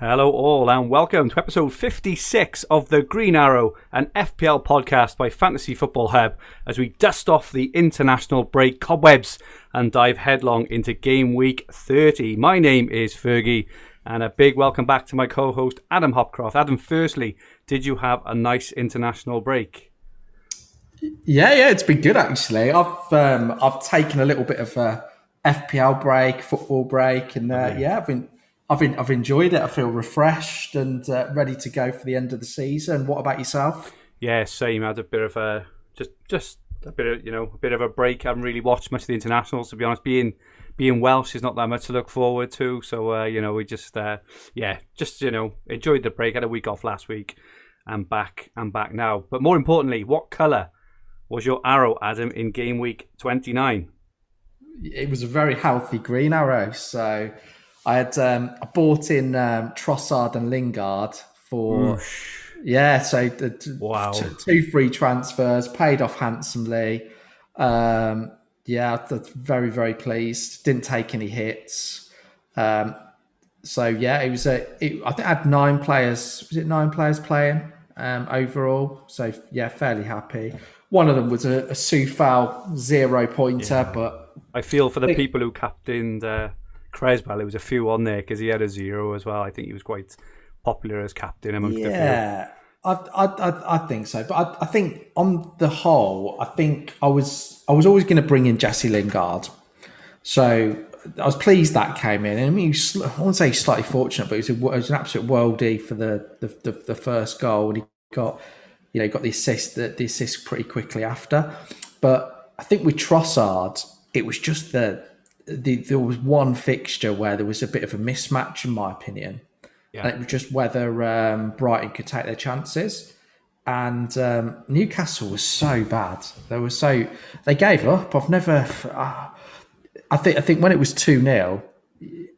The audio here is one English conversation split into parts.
Hello, all, and welcome to episode 56 of the Green Arrow, an FPL podcast by Fantasy Football Hub, as we dust off the international break cobwebs and dive headlong into game week 30. My name is Fergie, and a big welcome back to my co host, Adam Hopcroft. Adam, firstly, did you have a nice international break? Yeah, yeah, it's been good actually. I've um, I've taken a little bit of a FPL break, football break, and uh, yeah, I've been I've I've enjoyed it. I feel refreshed and uh, ready to go for the end of the season. What about yourself? Yeah, same. I had a bit of a just just a bit of you know a bit of a break. I haven't really watched much of the internationals to be honest. Being being Welsh is not that much to look forward to. So uh, you know we just uh, yeah just you know enjoyed the break. had a week off last week. and back. and back now. But more importantly, what colour was your arrow, Adam, in game week twenty nine? It was a very healthy green arrow. So I had um, I bought in um, Trossard and Lingard for Oosh. yeah, so the, wow, t- two free transfers paid off handsomely. Um, yeah, that's very very pleased. Didn't take any hits. Um, so yeah, it was a. It, I think I had nine players. Was it nine players playing um, overall? So yeah, fairly happy. One of them was a, a zero pointer, yeah. but I feel for the people who captained. Uh Cresswell, there was a few on there because he had a zero as well. I think he was quite popular as captain amongst yeah. I, I, I think so, but I, I think on the whole, I think I was I was always going to bring in Jesse Lingard, so I was pleased that came in. I mean, I won't say slightly fortunate, but it was, a, was an absolute worldie for the, the, the the first goal, and he got you know got the assist the, the assist pretty quickly after. But I think with Trossard, it was just the the, there was one fixture where there was a bit of a mismatch, in my opinion. Yeah. And it was just whether um, Brighton could take their chances. And um, Newcastle was so bad. They were so they gave up. I've never. Uh, I think. I think when it was two 0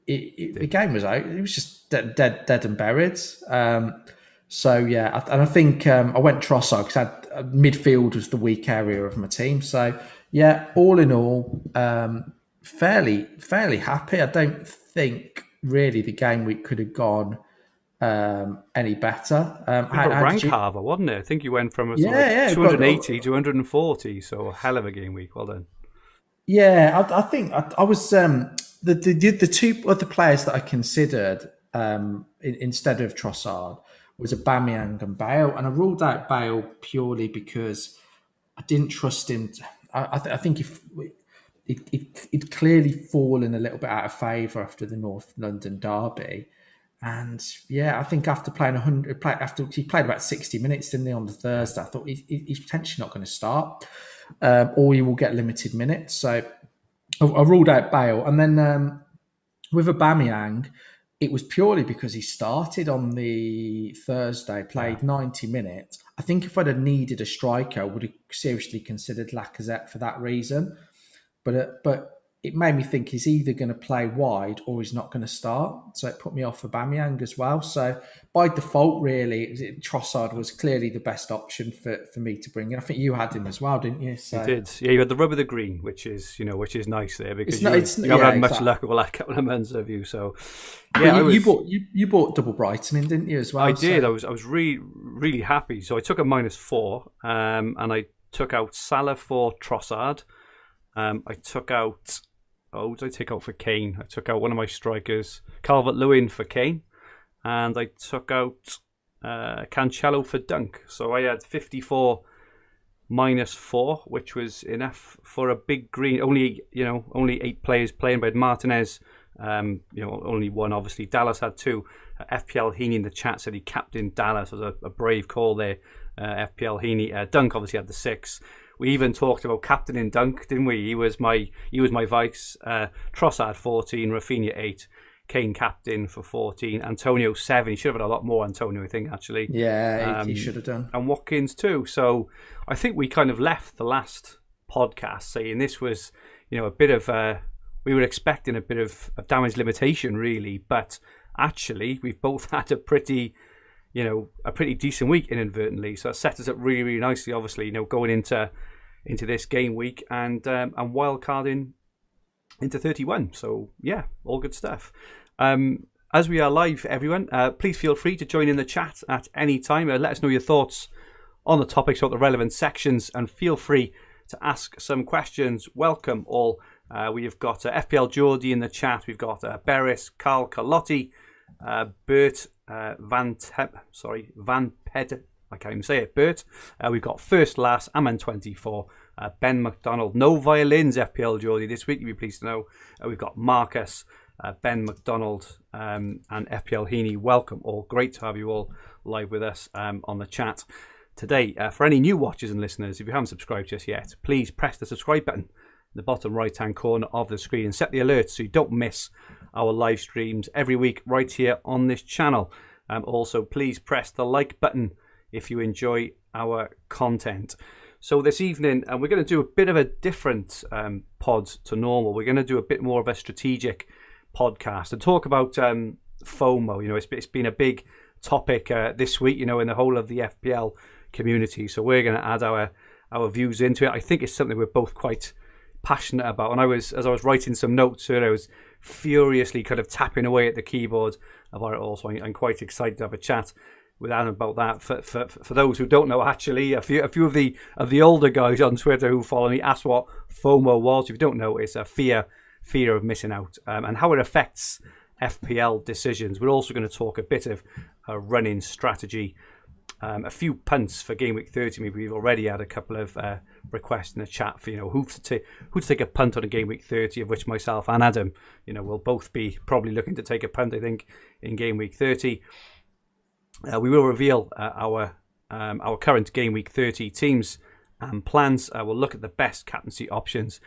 the game was out. It was just dead, dead, dead and buried. Um, so yeah, and I think um, I went Trossard because uh, midfield was the weak area of my team. So yeah, all in all, um, fairly fairly happy. I don't think really the game week could have gone um, any better. Um, how, how rank you... Harbour, wasn't it? I think you went from a yeah, yeah, 280 got... to 140, so a hell of a game week. Well done. Yeah, I, I think I, I was um, the, the the two other players that I considered um, in, instead of Trossard was Aubameyang and Bale, and I ruled out Bale purely because I didn't trust him. I, I, th- I think if it, it it clearly fallen a little bit out of favour after the North London derby. And yeah, I think after playing 100, play, after he played about 60 minutes, didn't he, on the Thursday, I thought he, he's potentially not going to start um, or he will get limited minutes. So I, I ruled out Bale. And then um, with Aubameyang, it was purely because he started on the Thursday, played 90 minutes. I think if I'd have needed a striker, I would have seriously considered Lacazette for that reason. But uh, but it made me think he's either going to play wide or he's not going to start. So it put me off Aubameyang as well. So by default, really, it, Trossard was clearly the best option for, for me to bring in. I think you had him as well, didn't you? So, did. Yeah, you had the rub of the green, which is you know which is nice there because it's you, not, it's, you haven't had much exactly. luck over the last couple of months of you. So yeah, you, was, you, bought you, you bought double Brighton in, didn't you as well? I did. I was I was really really happy. So I took a minus four, um, and I took out Salah for Trossard. Um, I took out. Oh, what did I take out for Kane? I took out one of my strikers, Calvert Lewin for Kane, and I took out uh, Cancelo for Dunk. So I had 54 minus four, which was enough for a big green. Only you know, only eight players playing, but Martinez, um, you know, only one. Obviously, Dallas had two. Uh, FPL Heaney in the chat said he captained Dallas. It was a, a brave call there. Uh, FPL Heaney. Uh, Dunk obviously had the six. We even talked about captain in Dunk, didn't we? He was my he was my vice. Uh, Trossard fourteen, Raphinha eight, Kane captain for fourteen, Antonio seven. He should have had a lot more Antonio, I think actually. Yeah, um, he should have done. And Watkins too. So I think we kind of left the last podcast saying this was you know a bit of a we were expecting a bit of, of damage limitation really, but actually we've both had a pretty you know, a pretty decent week inadvertently. So it set us up really, really nicely. Obviously, you know, going into into this game week and um, and wild carding into 31. So yeah, all good stuff. Um, as we are live, everyone, uh, please feel free to join in the chat at any time. Uh, let us know your thoughts on the topics or the relevant sections, and feel free to ask some questions. Welcome all. Uh, we've got uh, FPL Geordie in the chat. We've got uh, Carl Calotti, uh, Bert uh, Van Tep, sorry Van Ped. I can't even say it. Bert. Uh, we've got First Last, Aman24, uh, Ben McDonald. No violins, FPL Geordie this week. You'll be pleased to know. Uh, we've got Marcus, uh, Ben McDonald, um, and FPL Heaney. Welcome all. Great to have you all live with us um, on the chat today. Uh, for any new watchers and listeners, if you haven't subscribed just yet, please press the subscribe button in the bottom right hand corner of the screen and set the alerts so you don't miss our live streams every week right here on this channel. Um, also, please press the like button if you enjoy our content. So this evening, and we're going to do a bit of a different um, pod to normal. We're going to do a bit more of a strategic podcast and talk about um, FOMO. You know, it's, it's been a big topic uh, this week. You know, in the whole of the FPL community. So we're going to add our our views into it. I think it's something we're both quite passionate about. And I was, as I was writing some notes earlier, I was furiously kind of tapping away at the keyboard about it all. So I'm quite excited to have a chat with Adam about that. For, for, for those who don't know, actually, a few a few of the of the older guys on Twitter who follow me asked what FOMO was. If you don't know, it's a fear fear of missing out um, and how it affects FPL decisions. We're also going to talk a bit of running strategy. Um, a few punts for game week 30. Maybe we've already had a couple of uh, requests in the chat for you know who to take who to take a punt on a game week 30, of which myself and Adam, you know, will both be probably looking to take a punt. I think in game week 30. Uh, we will reveal uh, our um, our current game week 30 teams and plans. Uh, we'll look at the best captaincy options,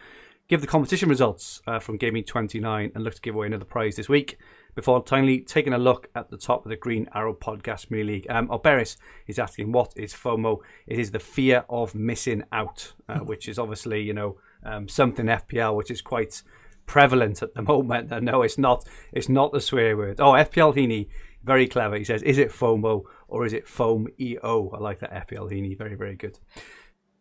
give the competition results uh, from game week 29, and look to give away another prize this week. Before finally taking a look at the top of the Green Arrow Podcast Mini League, um, Oberis is asking, "What is FOMO?" It is the fear of missing out, uh, which is obviously you know um, something FPL which is quite prevalent at the moment. And no, it's not. It's not the swear word. Oh, FPL Heaney very clever. He says, "Is it FOMO or is it foam EO?" I like that FPL Heaney. Very very good.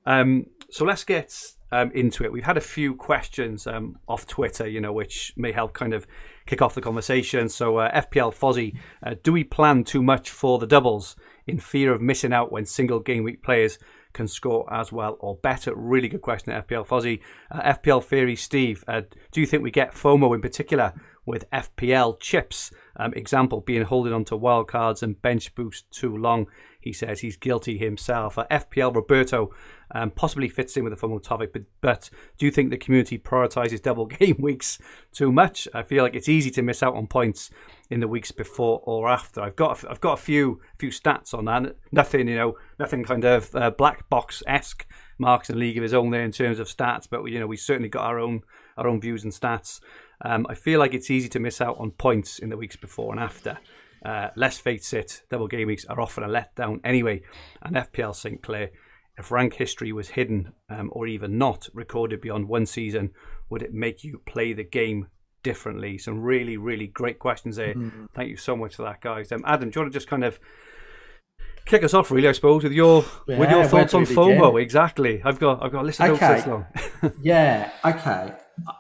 Um, so let's get um, into it. We've had a few questions um, off Twitter, you know, which may help kind of kick off the conversation. So uh, FPL Fozzy, uh, do we plan too much for the doubles in fear of missing out when single game week players can score as well or better? Really good question, FPL Fozzy. Uh, FPL Theory Steve, uh, do you think we get FOMO in particular with FPL chips? Um, example being holding on to wildcards and bench boost too long. He says he's guilty himself. Uh, FPL Roberto um, possibly fits in with the FOMO topic, but, but do you think the community prioritizes double game weeks too much? I feel like it's easy to miss out on points in the weeks before or after. I've got I've got a few few stats on that. Nothing you know, nothing kind of uh, black box esque. Marks and league of his own there in terms of stats, but you know we certainly got our own our own views and stats. Um, I feel like it's easy to miss out on points in the weeks before and after. Uh, let's face it, double game weeks are often a letdown anyway. And FPL St. Clair, if rank history was hidden um, or even not recorded beyond one season, would it make you play the game differently? Some really, really great questions there. Mm-hmm. Thank you so much for that, guys. Um, Adam, do you want to just kind of kick us off, really? I suppose with your yeah, with your thoughts on FOMO. Begin? Exactly. I've got I've got a list of okay. notes this long. yeah. Okay.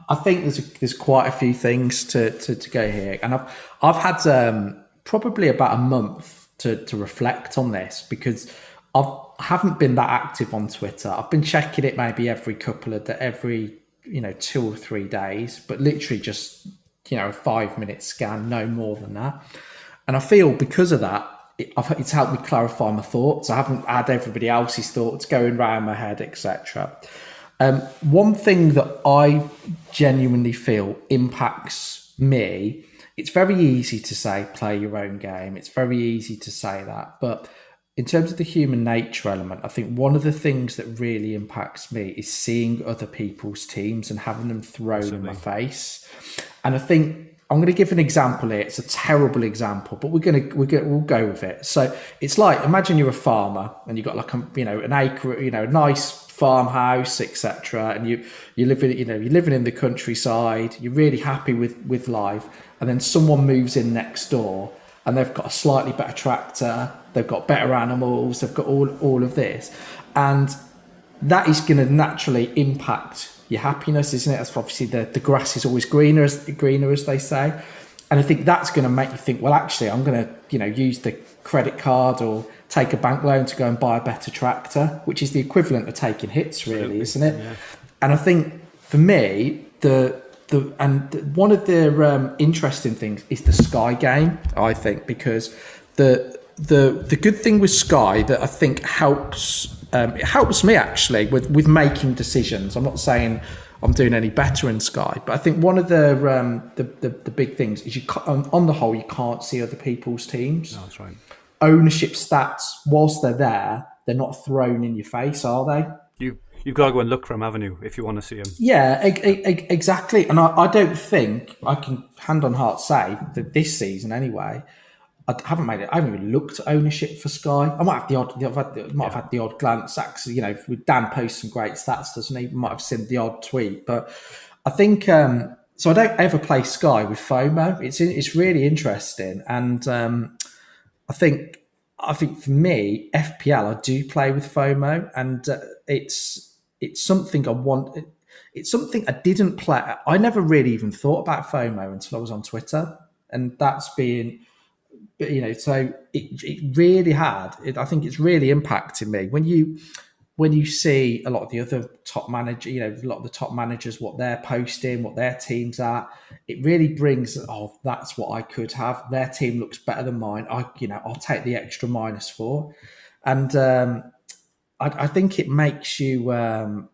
I think there's a, there's quite a few things to, to, to go here, and I've I've had um, probably about a month to, to reflect on this because I've, I haven't been that active on Twitter. I've been checking it maybe every couple of every you know two or three days, but literally just you know a five minute scan, no more than that. And I feel because of that, it, it's helped me clarify my thoughts. I haven't had everybody else's thoughts going around my head, etc. Um, one thing that I genuinely feel impacts me, it's very easy to say play your own game. It's very easy to say that. But in terms of the human nature element, I think one of the things that really impacts me is seeing other people's teams and having them thrown Absolutely. in my face. And I think I'm going to give an example here. It's a terrible example, but we're going to we're going to, we'll go with it. So it's like imagine you're a farmer and you've got like a you know an acre, you know, a nice farmhouse, etc. And you you live in you know you're living in the countryside. You're really happy with with life, and then someone moves in next door, and they've got a slightly better tractor. They've got better animals. They've got all all of this, and that is going to naturally impact your happiness, isn't it? That's obviously the the grass is always greener as greener as they say. And I think that's going to make you think, well, actually, I'm going to, you know, use the credit card or take a bank loan to go and buy a better tractor, which is the equivalent of taking hits, really, isn't it? Yeah. And I think for me, the the and one of the um, interesting things is the Sky game. I think because the the the good thing with Sky that I think helps um, it helps me actually with with making decisions. I'm not saying I'm doing any better in Sky. But I think one of the um, the, the, the big things is you on, on, the whole you can't see other people's teams. No, that's right. Ownership stats, whilst they're there, they're not thrown in your face, are they? You you've got to go and look for them, haven't you, if you want to see them? Yeah, e- e- exactly. And I, I don't think I can hand on heart say that this season anyway I haven't made it. I haven't even looked at ownership for Sky. I might have the odd. I've had, might have had the odd glance. Actually, you know, with Dan posts some great stats, doesn't he? Might have seen the odd tweet, but I think um, so. I don't ever play Sky with FOMO. It's it's really interesting, and um, I think I think for me, FPL, I do play with FOMO, and uh, it's it's something I want. It's something I didn't play. I never really even thought about FOMO until I was on Twitter, and that's been you know, so it, it really had. It, I think it's really impacted me when you when you see a lot of the other top manager, you know, a lot of the top managers, what they're posting, what their teams are, it really brings, oh, that's what I could have. Their team looks better than mine. I, you know, I'll take the extra minus four. And um, I, I think it makes you, um,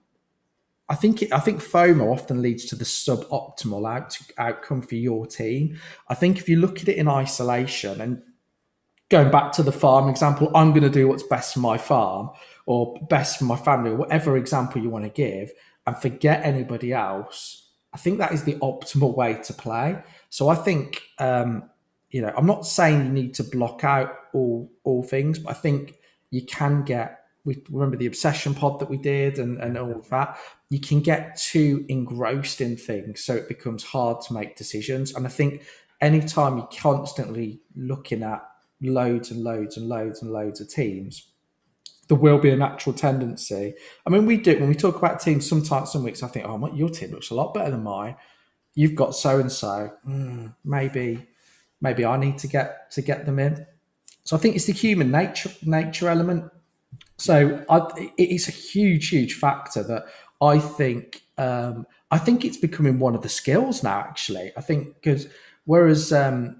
I think it, I think FOMO often leads to the suboptimal out, outcome for your team. I think if you look at it in isolation and going back to the farm example, I'm going to do what's best for my farm or best for my family, or whatever example you want to give, and forget anybody else. I think that is the optimal way to play. So I think um, you know I'm not saying you need to block out all all things, but I think you can get we remember the obsession pod that we did and, and all of that you can get too engrossed in things so it becomes hard to make decisions and i think anytime you're constantly looking at loads and loads and loads and loads of teams there will be a natural tendency i mean we do when we talk about teams sometimes some weeks i think oh your team looks a lot better than mine you've got so and so maybe maybe i need to get to get them in so i think it's the human nature nature element so I, it's a huge, huge factor that I think. Um, I think it's becoming one of the skills now. Actually, I think because whereas um,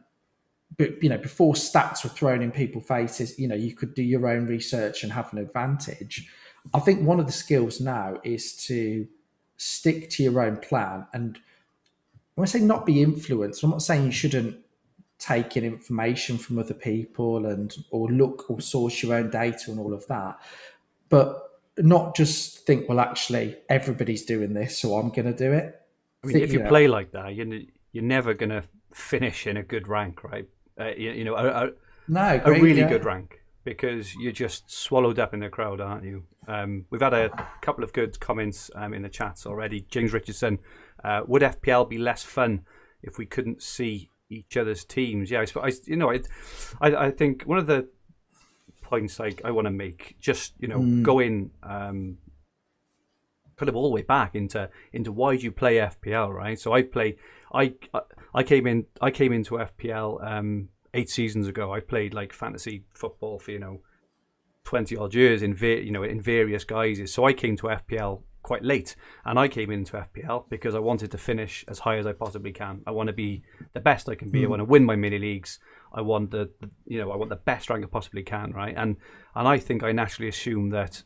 but you know before stats were thrown in people's faces, you know you could do your own research and have an advantage. I think one of the skills now is to stick to your own plan and when I say not be influenced, I'm not saying you shouldn't take in information from other people and or look or source your own data and all of that but not just think well actually everybody's doing this so i'm going to do it. I mean think, if you, you know, play like that you're, you're never going to finish in a good rank right uh, you, you, know a, a, no, a really yeah. good rank because you're just swallowed up in the crowd aren't you um, we've had a couple of good comments um, in the chats already james richardson uh, would fpl be less fun if we couldn't see each other's teams. Yeah, I, I you know, I, I, I think one of the points I, I want to make, just you know, mm. going um, kind of all the way back into into why do you play FPL, right? So I play, I I came in, I came into FPL um, eight seasons ago. I played like fantasy football for you know. 20 odd years in you know in various guises so I came to FPL quite late, and I came into FPL because I wanted to finish as high as I possibly can. I want to be the best I can be. Mm. I want to win my mini leagues. I want the, the, you know I want the best rank I possibly can, right? And and I think I naturally assume that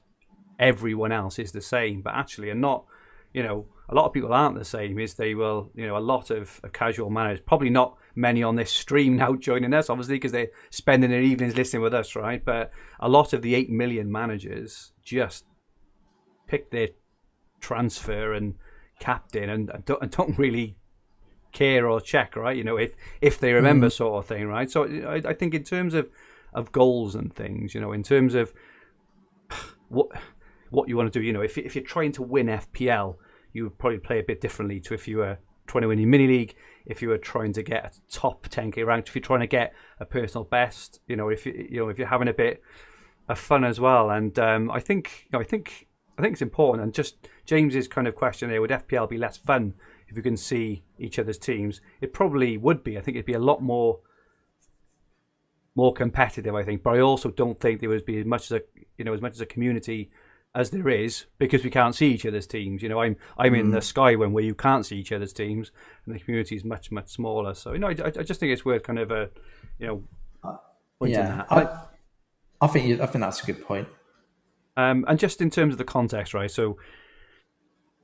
everyone else is the same, but actually, are not. You know, a lot of people aren't the same. Is they will, you know, a lot of, of casual managers, probably not many on this stream now joining us, obviously, because they're spending their evenings listening with us, right? But a lot of the eight million managers just pick their transfer and captain and, and, don't, and don't really care or check, right? You know, if if they remember, mm. sort of thing, right? So I, I think in terms of of goals and things, you know, in terms of what what you want to do, you know, if if you're trying to win FPL, you would probably play a bit differently to if you were trying to win your mini league. If you were trying to get a top 10k ranked, if you're trying to get a personal best, you know, if you you know if you're having a bit of fun as well. And um, I think you know, I think I think it's important. And just James's kind of question there: Would FPL be less fun if you can see each other's teams, it probably would be. I think it'd be a lot more more competitive. I think, but I also don't think there would be as much as a you know as much as a community as there is because we can't see each other's teams. You know, I'm I'm in the Sky one where you can't see each other's teams, and the community is much much smaller. So you know, I, I just think it's worth kind of a you know pointing Yeah, that. I, I think you, I think that's a good point. Um, and just in terms of the context, right? So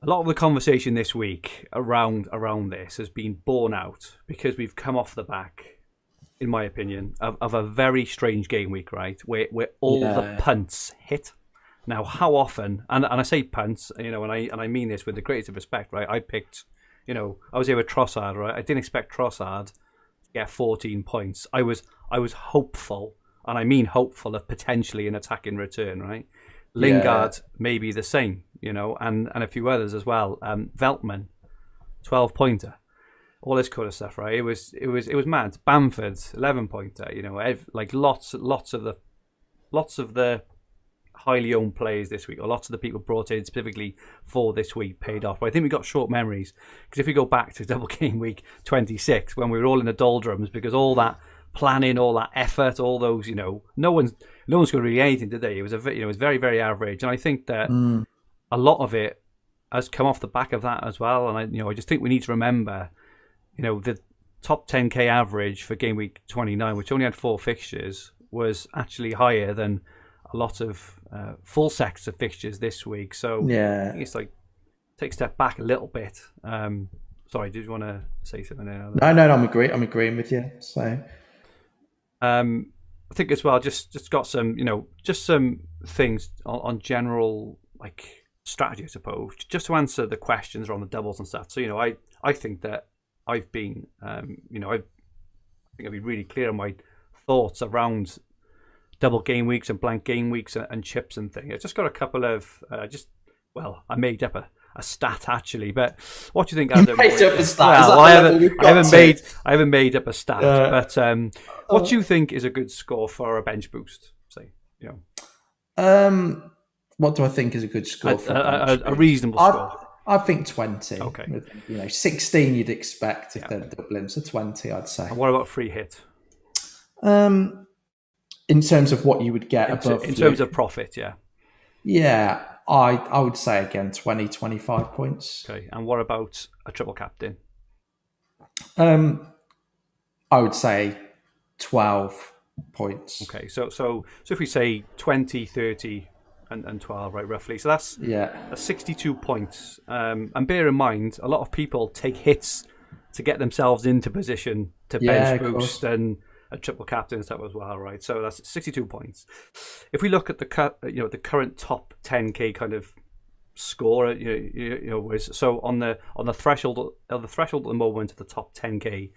a lot of the conversation this week around around this has been borne out because we've come off the back, in my opinion, of, of a very strange game week, right? Where where all the punts hit. Now, how often? And and I say punts, you know, and I and I mean this with the greatest of respect, right? I picked, you know, I was here with Trossard, right? I didn't expect Trossard to get 14 points. I was I was hopeful, and I mean hopeful of potentially an attack in return, right? Lingard maybe the same, you know, and and a few others as well. Um, Veltman, 12 pointer, all this kind of stuff, right? It was it was it was mad. Bamford, 11 pointer, you know, ev- like lots lots of the lots of the highly owned players this week, or lots of the people brought in specifically for this week paid off. But I think we got short memories because if we go back to double game week 26 when we were all in the doldrums because all that planning, all that effort, all those, you know, no one's no one's going to really anything, today. It was a you know, it was very very average, and I think that mm. a lot of it has come off the back of that as well. And I, you know, I just think we need to remember, you know, the top 10k average for game week 29, which only had four fixtures, was actually higher than a lot of uh, full sets of fixtures this week. So Yeah. it's like take a step back a little bit. Um, sorry, did you want to say something? There? No, no, no, I'm agreeing. I'm agreeing with you. So Um, I think as well, just just got some, you know, just some things on, on general like strategy, I suppose, just to answer the questions around the doubles and stuff. So you know, I I think that I've been, um, you know, I've, I think I've been really clear on my thoughts around double game weeks and blank game weeks and, and chips and things. I've just got a couple of uh, just well, I made up a. A stat actually, but what do you think? Adam? made up a stat? Well, I haven't, I haven't made I haven't made up a stat, Uh, but um, what do you think is a good score for a bench boost? Say, you know, Um, what do I think is a good score a, for a, a, a reasonable I, score. I think twenty. Okay. You know, sixteen you'd expect if they're Dublin, so twenty I'd say. And what about free hit? Um, in terms of what you would get In, above, in terms of profit, yeah. yeah, I I would say again 20, 25 points. Okay. And what about a triple captain? Um, I would say twelve points. Okay. So so so if we say 20, 30, and, and 12, right, roughly. So that's Yeah, That's 62 points. Um, and bear in mind, a lot of people take hits to get themselves into position to bench of boost and a triple captain and stuff as well, right? So that's 62 points. If we look at the you know the current top 10k kind of score, you know, you you know so on the on the threshold on the threshold at the moment of the top 10k,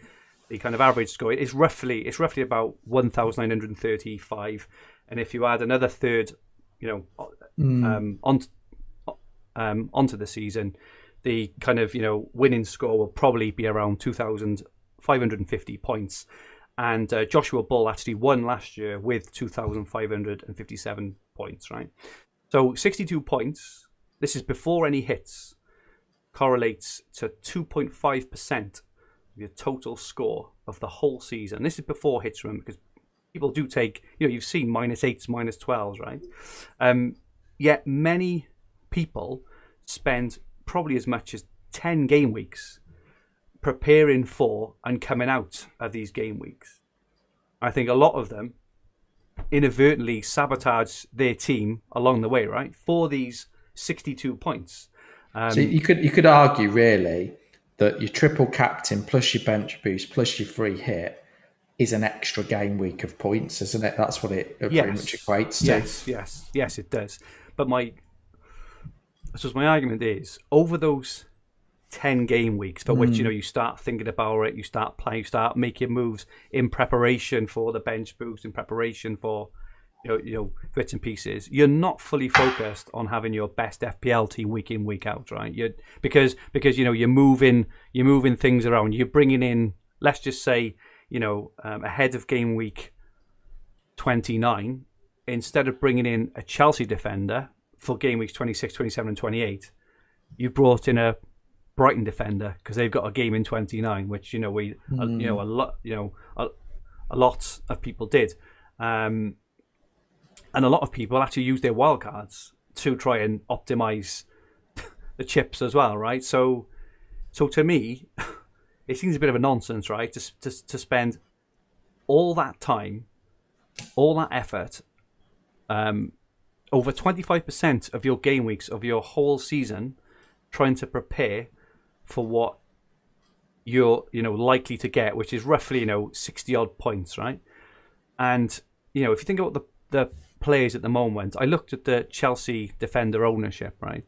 the kind of average score is roughly it's roughly about 1,935, and if you add another third, you know, um, on um, onto the season, the kind of you know winning score will probably be around 2,550 points. And uh, Joshua Bull actually won last year with 2,557 points, right? So 62 points. This is before any hits. Correlates to 2.5% of your total score of the whole season. This is before hits, remember, because people do take, you know, you've seen minus eights, minus 12s, right? Um, yet many people spend probably as much as 10 game weeks preparing for and coming out of these game weeks. I think a lot of them inadvertently sabotage their team along the way, right? For these 62 points. Um, so you could you could argue really that your triple captain plus your bench boost plus your free hit is an extra game week of points, isn't it? That's what it pretty Yes. much equates to. Yes, yes, yes, it does. But my, I suppose my argument is over those ten game weeks for which you know you start thinking about it, you start playing, you start making moves in preparation for the bench boost, in preparation for you know, you know bits and pieces. You're not fully focused on having your best FPL team week in week out, right? You because because you know you're moving you're moving things around. You're bringing in, let's just say, you know, um, ahead of game week 29 instead of bringing in a Chelsea defender for game weeks 26, 27, and 28, you brought in a Brighton defender because they've got a game in 29, which you know we mm. you know a lot you know a, a lot of people did, um, and a lot of people actually use their wildcards to try and optimize the chips as well, right? So, so to me, it seems a bit of a nonsense, right? To to, to spend all that time, all that effort, um, over 25% of your game weeks of your whole season trying to prepare for what you're you know likely to get, which is roughly you know sixty odd points, right? And you know if you think about the the players at the moment, I looked at the Chelsea defender ownership, right?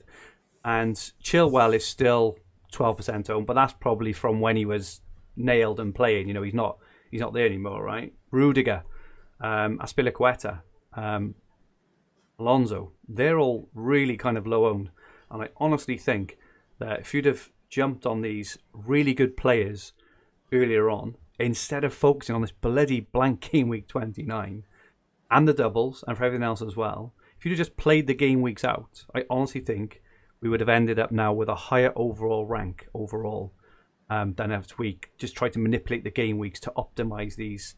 And Chilwell is still twelve percent owned, but that's probably from when he was nailed and playing. You know he's not he's not there anymore, right? Rudiger, um, Azpilicueta, um, Alonso, they're all really kind of low owned, and I honestly think that if you'd have jumped on these really good players earlier on instead of focusing on this bloody blank game week 29 and the doubles and for everything else as well. If you'd have just played the game weeks out, I honestly think we would have ended up now with a higher overall rank overall um, than after week. Just try to manipulate the game weeks to optimize these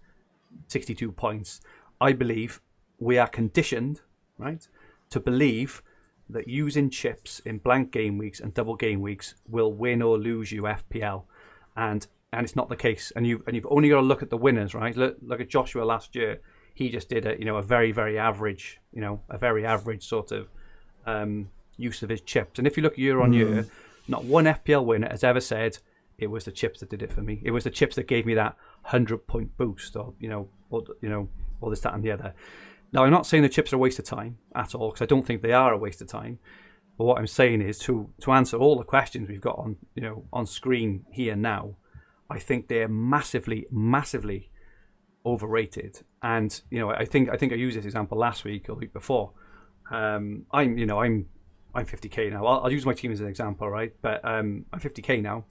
62 points. I believe we are conditioned, right, to believe that using chips in blank game weeks and double game weeks will win or lose you FPL, and and it's not the case. And you and you've only got to look at the winners, right? Look, look at Joshua last year. He just did a you know a very very average you know a very average sort of um, use of his chips. And if you look year on mm. year, not one FPL winner has ever said it was the chips that did it for me. It was the chips that gave me that hundred point boost, or you know, or you know, all this that and the other. Now, I'm not saying the chips are a waste of time at all, because I don't think they are a waste of time. But what I'm saying is to to answer all the questions we've got on you know on screen here now, I think they're massively, massively overrated. And you know, I think I think I used this example last week or week before. Um, I'm you know I'm I'm 50k now. I'll, I'll, use my team as an example, right? But um, I'm 50k now.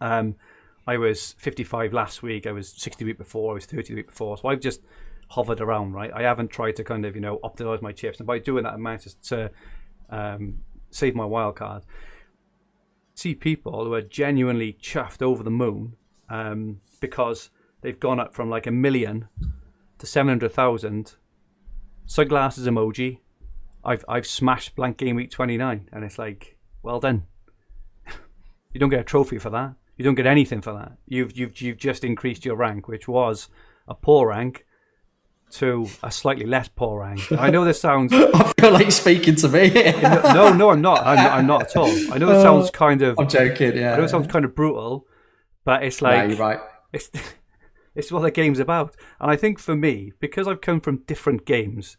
Um, I was 55 last week. I was 60 the week before. I was 30 the week before. So I've just hovered around, right? I haven't tried to kind of, you know, optimize my chips. And by doing that, I managed to um, save my wild card. See people who are genuinely chuffed over the moon um, because they've gone up from like a million to 700,000. Sunglasses emoji. I've, I've smashed blank game week 29. And it's like, well done. you don't get a trophy for that. You don't get anything for that. You've, you've, you've just increased your rank, which was a poor rank to a slightly less poor rank. I know this sounds. I feel like speaking to me. no, no, I'm not. I'm, I'm, not at all. I know it oh, sounds kind of. I'm joking. Yeah. I know it sounds kind of brutal, but it's like. Yeah, you're right. It's it's what the game's about, and I think for me, because I've come from different games,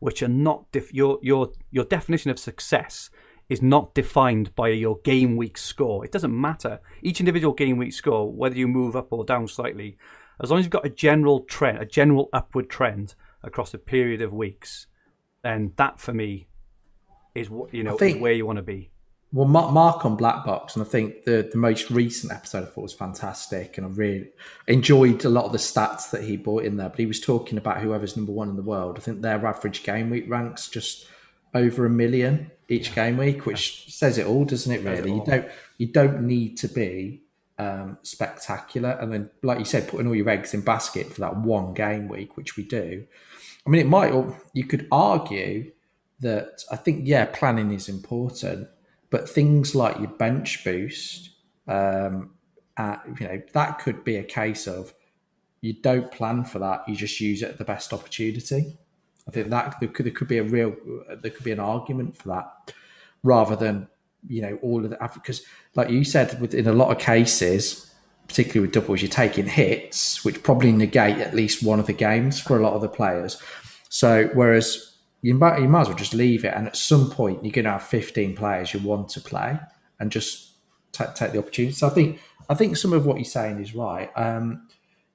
which are not def- your your your definition of success is not defined by your game week score. It doesn't matter. Each individual game week score, whether you move up or down slightly, as long as you've got a general trend, a general upward trend across a period of weeks, then that for me is what you know think, is where you want to be. Well, Mark on Black Box, and I think the the most recent episode I thought was fantastic, and I really enjoyed a lot of the stats that he brought in there. But he was talking about whoever's number one in the world. I think their average game week ranks just over a million each game week, which says it all, doesn't it? Really, it you don't you don't need to be um, spectacular. And then, like you said, putting all your eggs in basket for that one game week, which we do. I mean, it might, you could argue that I think, yeah, planning is important, but things like your bench boost, um, you know, that could be a case of you don't plan for that, you just use it at the best opportunity. I think that there could, there could be a real, there could be an argument for that rather than you know all of the because like you said in a lot of cases particularly with doubles you're taking hits which probably negate at least one of the games for a lot of the players. So whereas you might, you might as well just leave it and at some point you're going to have 15 players you want to play and just t- take the opportunity. So i think i think some of what you're saying is right. Um,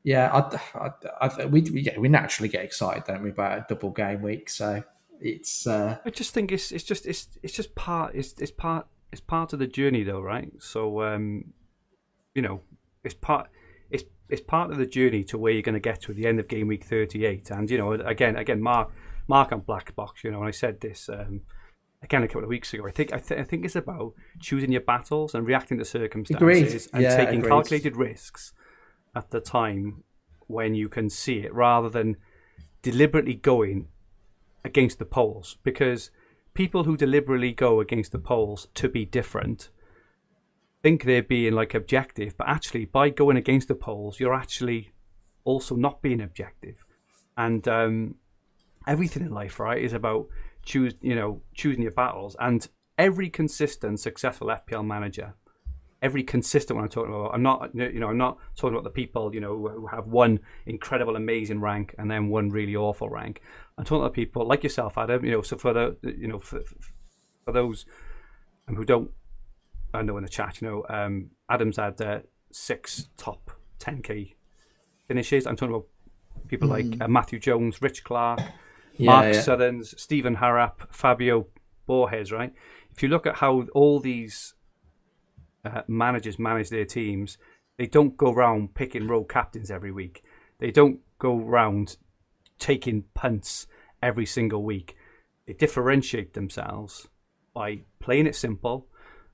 yeah I, I, I, we, yeah, we naturally get excited don't we about a double game week? So it's uh, i just think it's it's just it's it's just part it's it's part it's part of the journey though, right? So um, you know, it's part it's it's part of the journey to where you're going to get to at the end of game week 38. And you know, again, again, Mark Mark on Black Box, you know, and I said this. Um, again a couple of weeks ago. I think I, th- I think it's about choosing your battles and reacting to circumstances Agreed. and Yeah, taking agreed. calculated risks at the time when you can see it, rather than deliberately going against the polls. Because people who deliberately go against the polls to be different think they're being like objective, but actually by going against the polls, you're actually also not being objective. And um, everything in life, right, is about choose you know choosing your battles. And every consistent, successful FPL manager, every consistent one I'm talking about, I'm not you know I'm not talking about the people you know who have one incredible, amazing rank and then one really awful rank. I'm talking about people like yourself, Adam. You know, so for the you know for, for those who don't I know in the chat, you know, um, Adam's had uh, six top 10k finishes. I'm talking about people like uh, Matthew Jones, Rich Clark, Yeah, Mark yeah. Sutherns, Stephen Harrap, Fabio Borges, right? If you look at how all these uh, managers manage their teams, they don't go around picking row captains every week. They don't go around taking punts every single week. They differentiate themselves by playing it simple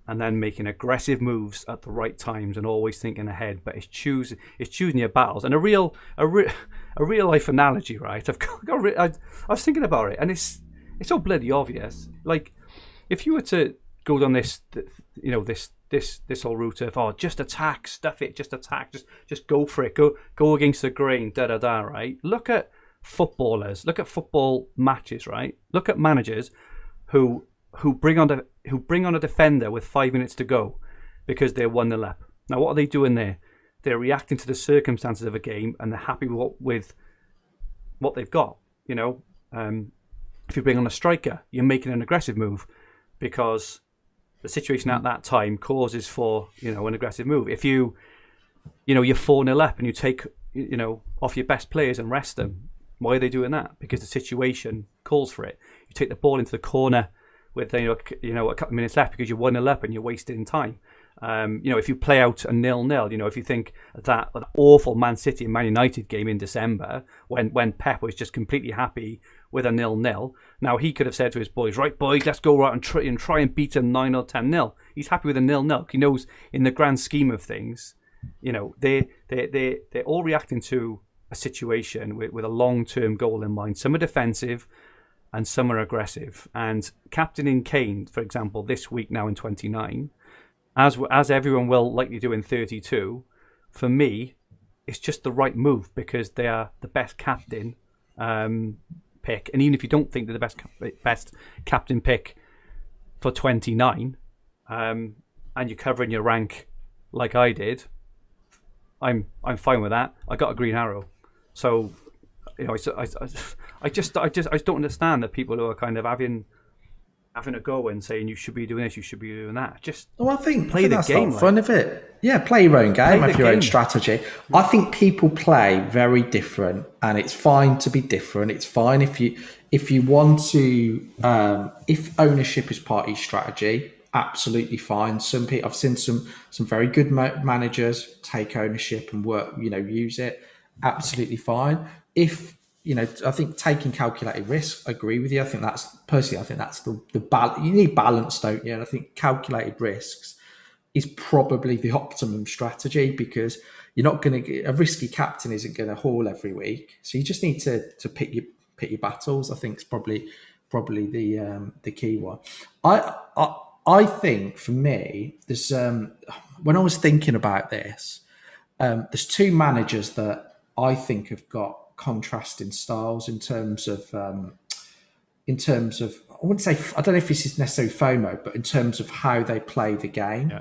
and then making aggressive moves at the right times and always thinking ahead. But it's choosing it's choosing your battles and a real a, re- a real life analogy, right? I've got, got re- I, I was thinking about it and it's it's so bloody obvious. Like if you were to go down this you know this this this whole route of oh just attack stuff it just attack just just go for it. Go go against the grain da da da right? Look at footballers look at football matches right? Look at managers who who bring on a who bring on a defender with five minutes to go because they're one nil up. Now what are they doing there? They're reacting to the circumstances of a game and they're happy with what, with what they've got you know? Um, if you bring on a striker you're making an aggressive move because the situation at that time causes for you know an aggressive move. If you you know you're four 0 up and you take you know off your best players and rest them, why are they doing that? Because the situation calls for it. You take the ball into the corner with you know you know a couple of minutes left because you're one 0 up and you're wasting time. Um, you know, if you play out a nil nil, you know, if you think that, that awful Man City and Man United game in December when when Pep was just completely happy with a nil nil. Now he could have said to his boys, "Right, boys, let's go out and try and try and beat them nine or ten nil." He's happy with a nil nil. He knows in the grand scheme of things, you know, they they they they're all reacting to a situation with, with a long term goal in mind. Some are defensive, and some are aggressive. And captaining Kane, for example, this week now in twenty nine as as everyone will likely do in 32, for me, it's just the right move because they are the best captain um, pick, and even if you don't think they're the best best captain pick for 29, um, and you're covering your rank like I did, I'm I'm fine with that. I got a green arrow, so you know I, I, I just I just I just don't understand that people who are kind of having having a go and saying you should be doing this, you should be doing that. Just Well, I think Play I think the that's game, not fun of it. Yeah, play your own game, Play have your own strategy. I think people play very different, and it's fine to be different. It's fine if you if you want to um, if ownership is part of your strategy. Absolutely fine. Some people I've seen some some very good ma- managers take ownership and work. You know, use it. Absolutely fine. If you know, I think taking calculated risk. I agree with you. I think that's personally. I think that's the the bal- You need balance, don't you? And I think calculated risks is probably the optimum strategy because you're not going to get a risky captain isn't going to haul every week. So you just need to to pick your pick your battles. I think it's probably probably the um, the key one. I I I think for me, there's um, when I was thinking about this, um, there's two managers that I think have got contrasting styles in terms of um, in terms of I wouldn't say I don't know if this is necessarily FOMO, but in terms of how they play the game.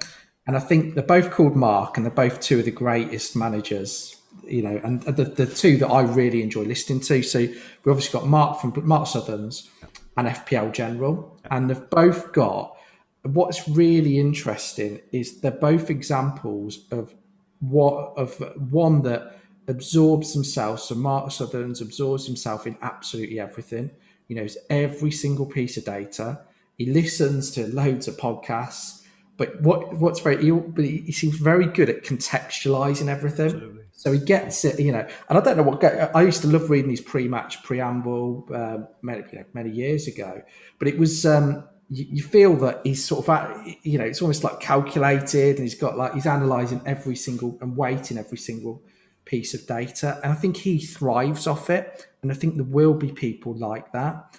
And I think they're both called Mark, and they're both two of the greatest managers, you know, and the, the two that I really enjoy listening to. So we've obviously got Mark from Mark Sutherns and FPL General, and they've both got what's really interesting is they're both examples of what of one that absorbs himself. So Mark Sutherns absorbs himself in absolutely everything. He knows every single piece of data. He listens to loads of podcasts. But what what's very he, but he seems very good at contextualizing everything. So he gets it, you know. And I don't know what I used to love reading his pre-match preamble um, many you know, many years ago. But it was um, you, you feel that he's sort of you know it's almost like calculated and he's got like he's analysing every single and weighting every single piece of data and I think he thrives off it and I think there will be people like that.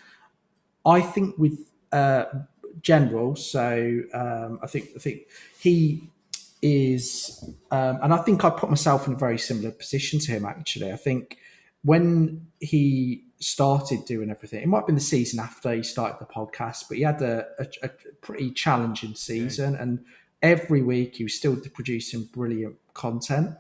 I think with uh, general, so um, I think I think he is, um, and I think I put myself in a very similar position to him. Actually, I think when he started doing everything. It might have been the season after he started the podcast, but he had a, a, a pretty challenging season, yeah. and every week he was still producing brilliant content.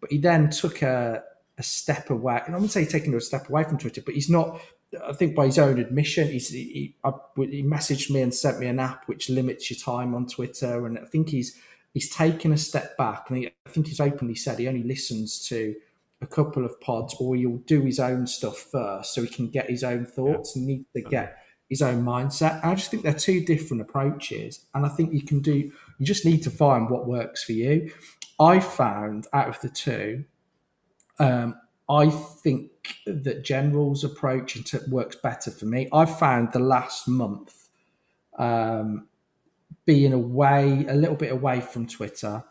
But he then took a, a step away. And I wouldn't say taking a step away from Twitter, but he's not. I think by his own admission, he's, he, I, he messaged me and sent me an app which limits your time on Twitter, and I think he's he's taken a step back, and he, I think he's openly said he only listens to a couple of pods, or he'll do his own stuff first so he can get his own thoughts yeah. and need to get his own mindset. I just think they're two different approaches, and I think you can do. You just need to find what works for you. I found out of the two, um, I think that General's approach works better for me. I found the last month um, being away a little bit away from Twitter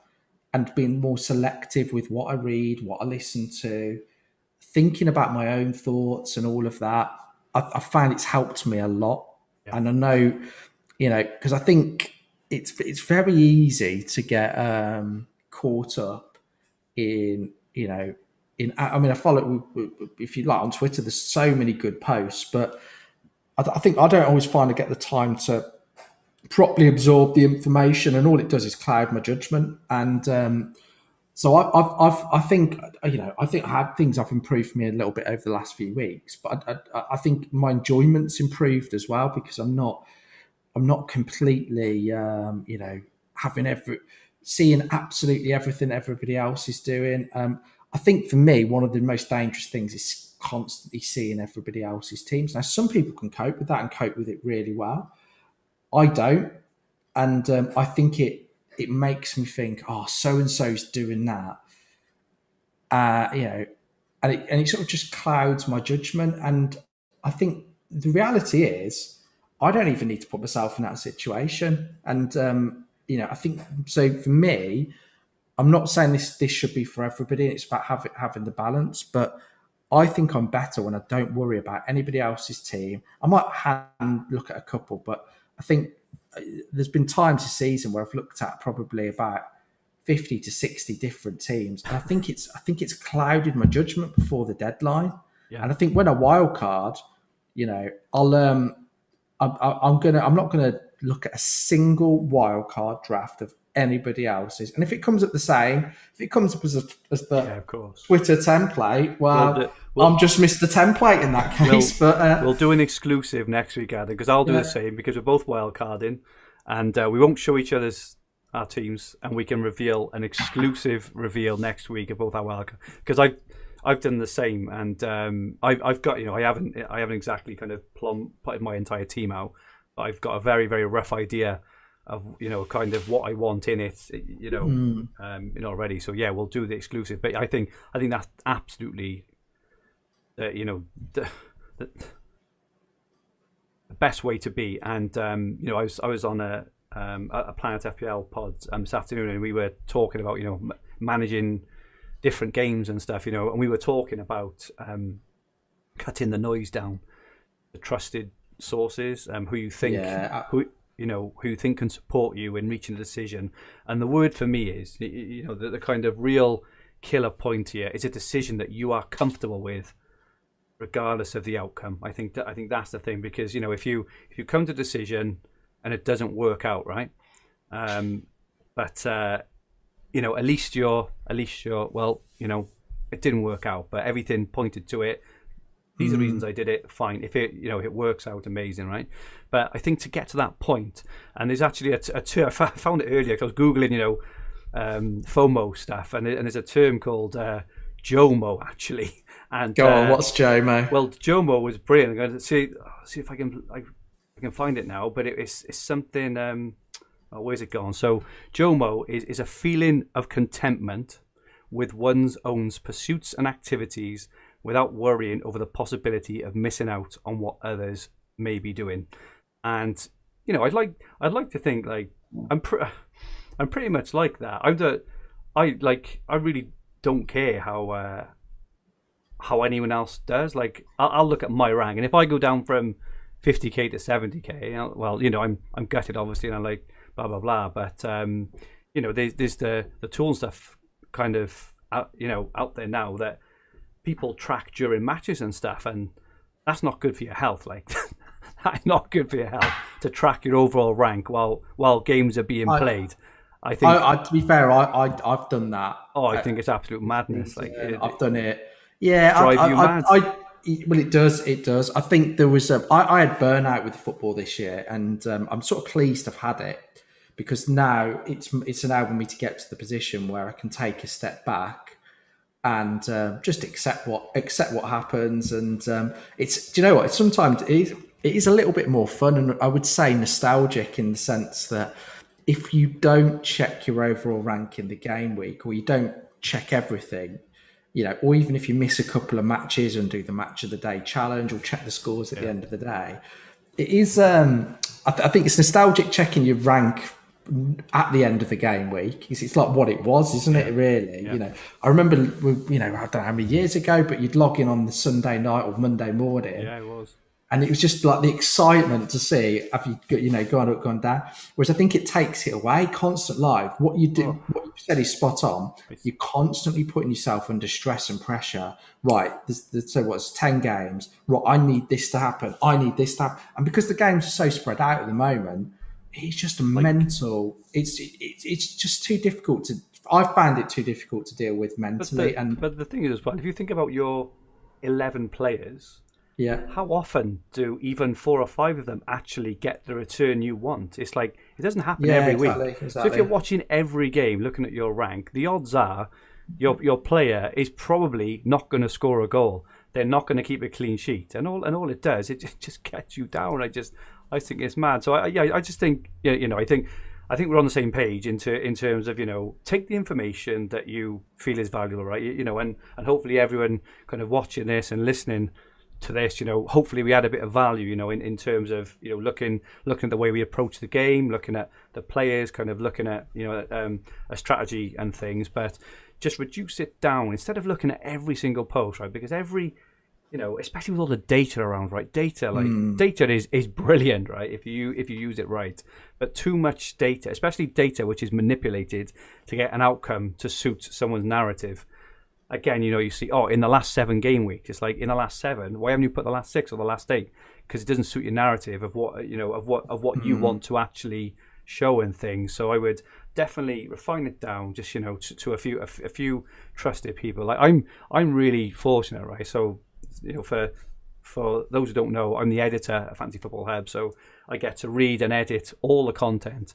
and being more selective with what I read, what I listen to, thinking about my own thoughts and all of that. I, I find it's helped me a lot, yeah. and I know, you know, because I think it's it's very easy to get um, caught up in you know in I mean I follow if you like on Twitter. There's so many good posts, but I, I think I don't always find I get the time to properly absorb the information, and all it does is cloud my judgment. And um, so I, I've, I've, I think, you know, I think I had things have improved me a little bit over the last few weeks, but I, I, I think my enjoyment's improved as well because I'm not, I'm not completely, um, you know, having every, seeing absolutely everything everybody else is doing. Um, I think for me, one of the most dangerous things is constantly seeing everybody else's teams. Now, some people can cope with that and cope with it really well. I don't, and um, I think it it makes me think, oh, so and so's doing that, uh, you know, and it and it sort of just clouds my judgment. And I think the reality is, I don't even need to put myself in that situation. And um, you know, I think so for me. I'm not saying this this should be for everybody. It's about having having the balance, but I think I'm better when I don't worry about anybody else's team. I might hand look at a couple, but I think uh, there's been times this season where I've looked at probably about 50 to 60 different teams. And I think it's I think it's clouded my judgment before the deadline. Yeah. And I think when a wild card, you know, I'll um I'm, I'm gonna I'm not gonna look at a single wild card draft of anybody else's. And if it comes up the same, if it comes up as, a, as the yeah, Twitter template, well, we'll, we'll, I'm just missed the template in that case. We'll, but uh, we'll do an exclusive next week, Adam, because I'll do yeah. the same because we're both wildcarding, and uh, we won't show each other's our teams, and we can reveal an exclusive reveal next week of both our wildcard. Because I. I've done the same, and um, I've, I've got you know I haven't I haven't exactly kind of plumb put my entire team out, but I've got a very very rough idea of you know kind of what I want in it, you know, mm. um, you know already. So yeah, we'll do the exclusive. But I think I think that's absolutely, uh, you know, the, the, the, best way to be. And um, you know, I was I was on a um, a Planet FPL pod um, this afternoon, and we were talking about you know m- managing different games and stuff, you know, and we were talking about um, cutting the noise down, the trusted sources, um, who you think yeah. who you know who you think can support you in reaching a decision. And the word for me is you know the, the kind of real killer point here is a decision that you are comfortable with regardless of the outcome. I think that I think that's the thing because you know if you if you come to a decision and it doesn't work out right, um, but uh, you know at least you're at least you're well you know it didn't work out, but everything pointed to it. These mm. are reasons I did it. Fine. If it, you know, it works out, amazing, right? But I think to get to that point, and there's actually a, a term. I found it earlier. Because I was googling, you know, um, FOMO stuff, and, and there's a term called uh, JOMO actually. And go on, uh, what's JOMO? Well, JOMO was brilliant. I'm going to see see if I can I, I can find it now, but it, it's it's something. Um, oh, where's it gone? So JOMO is is a feeling of contentment with one's own pursuits and activities without worrying over the possibility of missing out on what others may be doing. And you know, I'd like I'd like to think like I'm pre- I'm pretty much like that. I'm the I like I really don't care how uh, how anyone else does. Like I'll, I'll look at my rank, and if I go down from 50k to 70k, well, you know, I'm I'm gutted obviously, and I'm like blah blah blah. But um, you know, there's there's the the tool stuff kind of out, you know out there now that people track during matches and stuff, and that's not good for your health. Like that's not good for your health to track your overall rank while while games are being I- played. I think. I, I, to be fair, I, I I've done that. oh, I think it's absolute madness. Like, Yeah, it- I've done it. Yeah, Drive I, you mad. Well, it does. It does. I think there was a. I, I had burnout with football this year, and um, I'm sort of pleased I've had it because now it's it's enabled me to get to the position where I can take a step back and uh, just accept what accept what happens. And um, it's do you know what? It's sometimes it is, it is a little bit more fun, and I would say nostalgic in the sense that if you don't check your overall rank in the game week or you don't check everything, you know, or even if you miss a couple of matches and do the match of the day challenge or check the scores at the end of the day, it is. Um, I, th- I think it's nostalgic checking your rank at the end of the game week. It's, it's like what it was, isn't it? Really, you know. I remember, you know, I don't know how many years ago, but you'd log in on the Sunday night or Monday morning, yeah, it was. and it was just like the excitement to see have you got- you know gone up gone down whereas i think it takes it away constant live what you do oh. what you said is spot on you're constantly putting yourself under stress and pressure right there's, there's, so what's 10 games right i need this to happen i need this to happen and because the games are so spread out at the moment it's just a mental it's it, it's just too difficult to i found it too difficult to deal with But mentally the, and but the thing is, well, if you think about your 11 players, yeah how often do even four or five of them actually get the return you want? It's like it doesn't happen Yeah, every exactly, week. So if you're watching every game, looking at your rank, the odds are your your player is probably not going to score a goal. They're not going to keep a clean sheet, and all and all it does, it just, just gets you down. I just I think it's mad. So I yeah, I just think you know, I think. I think we're on the same page in, in terms of you know take the information that you feel is valuable, right? You, you know, and and hopefully everyone kind of watching this and listening to this, you know, hopefully we add a bit of value, you know, in, in terms of, you know, looking looking at the way we approach the game, looking at the players, kind of looking at, you know, um, a strategy and things, but just reduce it down instead of looking at every single post, right? Because every, you know, especially with all the data around, right? Data, like hmm. data is is brilliant, right? If you if you use it right, but too much data, especially data which is manipulated to get an outcome to suit someone's narrative again, you know, you see, oh, in the last seven game weeks, it's like in the last seven, why haven't you put the last six or the last eight? Because it doesn't suit your narrative of what you know of what of what you hmm. want to actually show and things. So I would definitely refine it down, just you know, to, to a few a, f- a few trusted people. Like I'm I'm really fortunate, right? So you know, for for those who don't know, I'm the editor at Fantasy Football Hub, so I get to read and edit all the content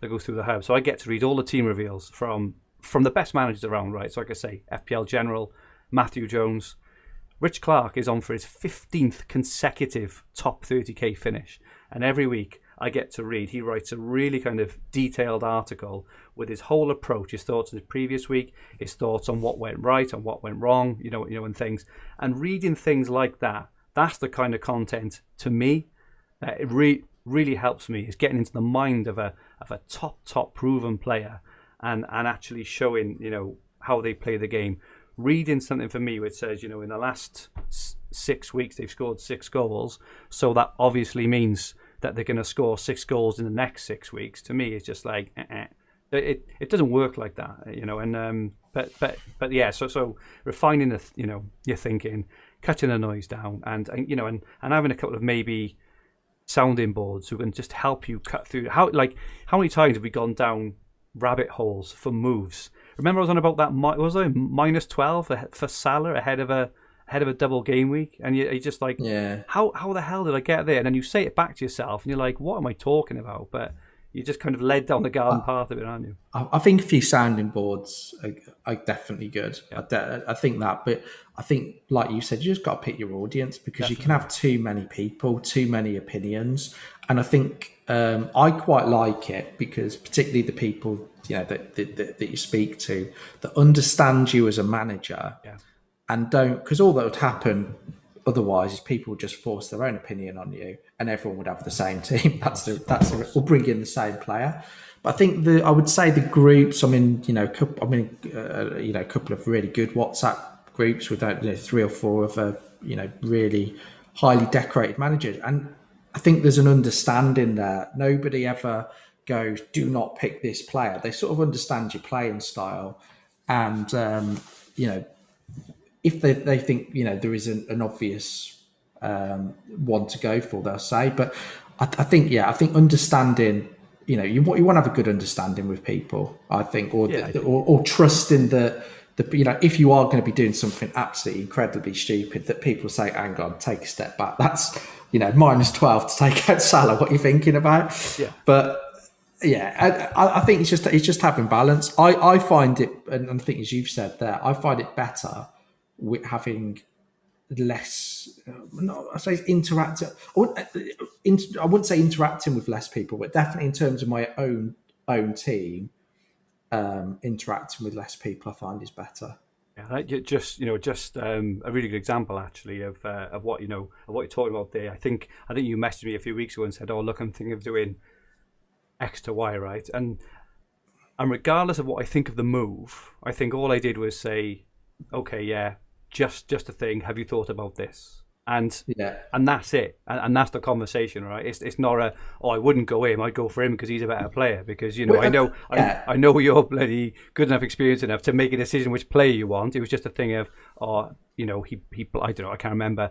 that goes through the hub. So I get to read all the team reveals from from the best managers around, right? So I say, FPL General, Matthew Jones, Rich Clark is on for his 15th consecutive top 30k finish, and every week I get to read. He writes a really kind of detailed article with his whole approach, his thoughts of the previous week, his thoughts on what went right and what went wrong, you know, you know, and things. And reading things like that, that's the kind of content to me that it re- really helps me is getting into the mind of a of a top top proven player and and actually showing you know how they play the game reading something for me which says you know in the last six weeks they've scored six goals so that obviously means that they're going to score six goals in the next six weeks to me it's just like eh-eh. it it doesn't work like that you know and um but but but yeah so so refining the you know your thinking cutting the noise down and, and you know and and having a couple of maybe sounding boards who can just help you cut through. How like how many times have we gone down rabbit holes for moves? Remember i was on about that was I? Minus 12 ahe- for Salah ahead of a ahead of a double game week and you, you just like yeah. how how the hell did i get there? And then you say it back to yourself and you're like what am i talking about? But you're just kind of led down the garden path of it aren't you? I, I think a few sounding boards are, are definitely good. I, de- I think that, but I think, like you said, you just got to pick your audience because you can have too many people, too many opinions, and I think um, I quite like it because, particularly the people you know that that, that, that you speak to that understand you as a manager Yeah. And don't because all that would happen otherwise is people would just force their own opinion on you, and everyone would have the same team. That's the that's the, we'll bring in the same player. But I think the I would say the groups. I mean, you know, couple, I mean, uh, you know, a couple of really good WhatsApp groups with you know, three or four of a you know really highly decorated managers, and I think there's an understanding there. Nobody ever goes, "Do not pick this player." They sort of understand your playing style, and um, you know, if they, they think you know there is an, obvious um, one to go for, they'll say. But I, I, think yeah, I think understanding. You know, you, you want to have a good understanding with people. I think, or yeah, or, or trusting that the you know if you are going to be doing something absolutely incredibly stupid, that people say, "Hang on, take a step back." That's you know minus twelve to take out Salah. What are you thinking about? Yeah, but yeah, I, I, think it's just it's just having balance. I, I find it, and I think as you've said there, I find it better with having less. Uh, I say interacting. I wouldn't, I wouldn't say interacting with less people, but definitely in terms of my own own team, um, interacting with less people, I find is better. Yeah, just you know, just um, a really good example actually of uh, of what you know of what you're talking about there. I think I think you messaged me a few weeks ago and said, "Oh, look, I'm thinking of doing." X to Y, right? And and regardless of what I think of the move, I think all I did was say, okay, yeah, just just a thing. Have you thought about this? And yeah, and that's it, and, and that's the conversation, right? It's it's not a oh I wouldn't go him, I'd go for him because he's a better player because you know well, I know uh, yeah. I, I know you're bloody good enough, experienced enough to make a decision which player you want. It was just a thing of oh you know he he I don't know I can't remember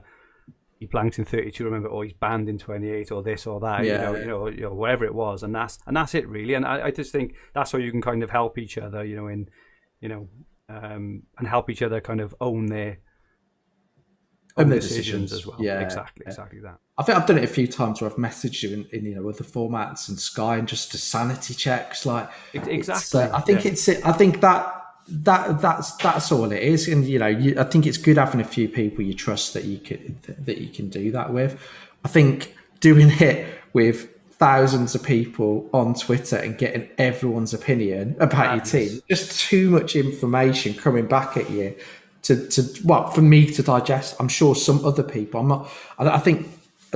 he blanked in 32 remember or he's banned in 28 or this or that yeah, you, know, you know you know whatever it was and that's and that's it really and I, I, just think that's how you can kind of help each other you know in you know um, and help each other kind of own their own their decisions, decisions, as well. Yeah exactly yeah. exactly that. I think I've done it a few times where I've messaged you in, in you know other formats and Sky and just to sanity checks like exactly uh, I think it's I think that that that's that's all it is. And you know you, i think it's good having a few people you trust that you can that you can do that with. I think doing it with thousands of people on twitter and getting everyone's opinion about your team just too much information coming back at you to to well for me to digest i'm sure some other people i'm not i, I think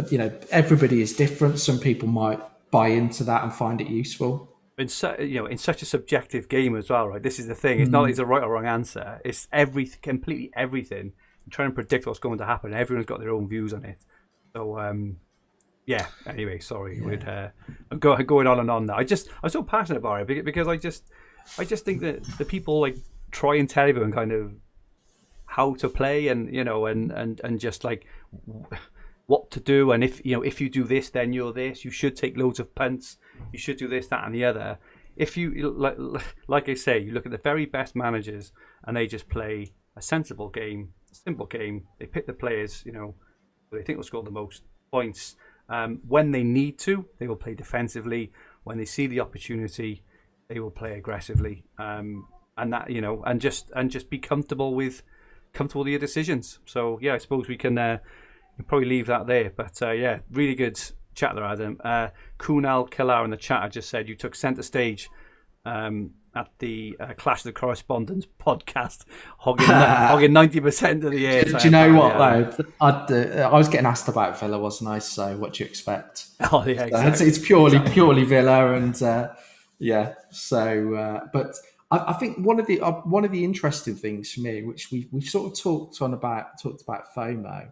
you know everybody is different some people might buy into that and find it useful in su- you know in such a subjective game as well, right? This is the thing. It's mm. not it's a right or wrong answer. It's every completely everything. I'm trying to predict what's going to happen. Everyone's got their own views on it. So um, yeah. Anyway, sorry, yeah. we'd uh, go, going on and on. Now, I just I'm so passionate about it because I just I just think that the people like try and tell everyone kind of how to play and you know and and and just like what to do and if you know if you do this then you're this you should take loads of punts you should do this that and the other if you like, like i say you look at the very best managers and they just play a sensible game simple game they pick the players you know they think will score the most points um, when they need to they will play defensively when they see the opportunity they will play aggressively um, and that you know and just and just be comfortable with comfortable with your decisions so yeah i suppose we can uh, probably leave that there. But uh, yeah, really good chat there, Adam. Uh, Kunal Kilar in the chat I just said you took centre stage um, at the uh, Clash of the Correspondents podcast, hogging hogging ninety percent of the air. Do, do you know what yeah. though? Uh, I was getting asked about Villa, wasn't I? So what do you expect? Oh yeah, exactly. it's, it's, purely purely Villa, and uh, yeah. So, uh, but I, I, think one of the uh, one of the interesting things for me, which we we sort of talked on about talked about FOMO,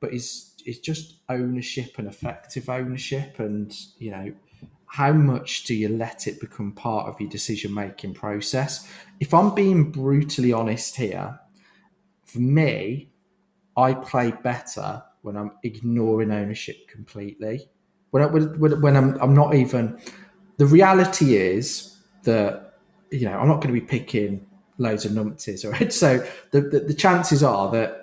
but it's it's just ownership and effective ownership, and you know how much do you let it become part of your decision making process? If I'm being brutally honest here, for me, I play better when I'm ignoring ownership completely. When, I, when, when I'm, I'm not even. The reality is that you know I'm not going to be picking loads of numpties, right? So the, the, the chances are that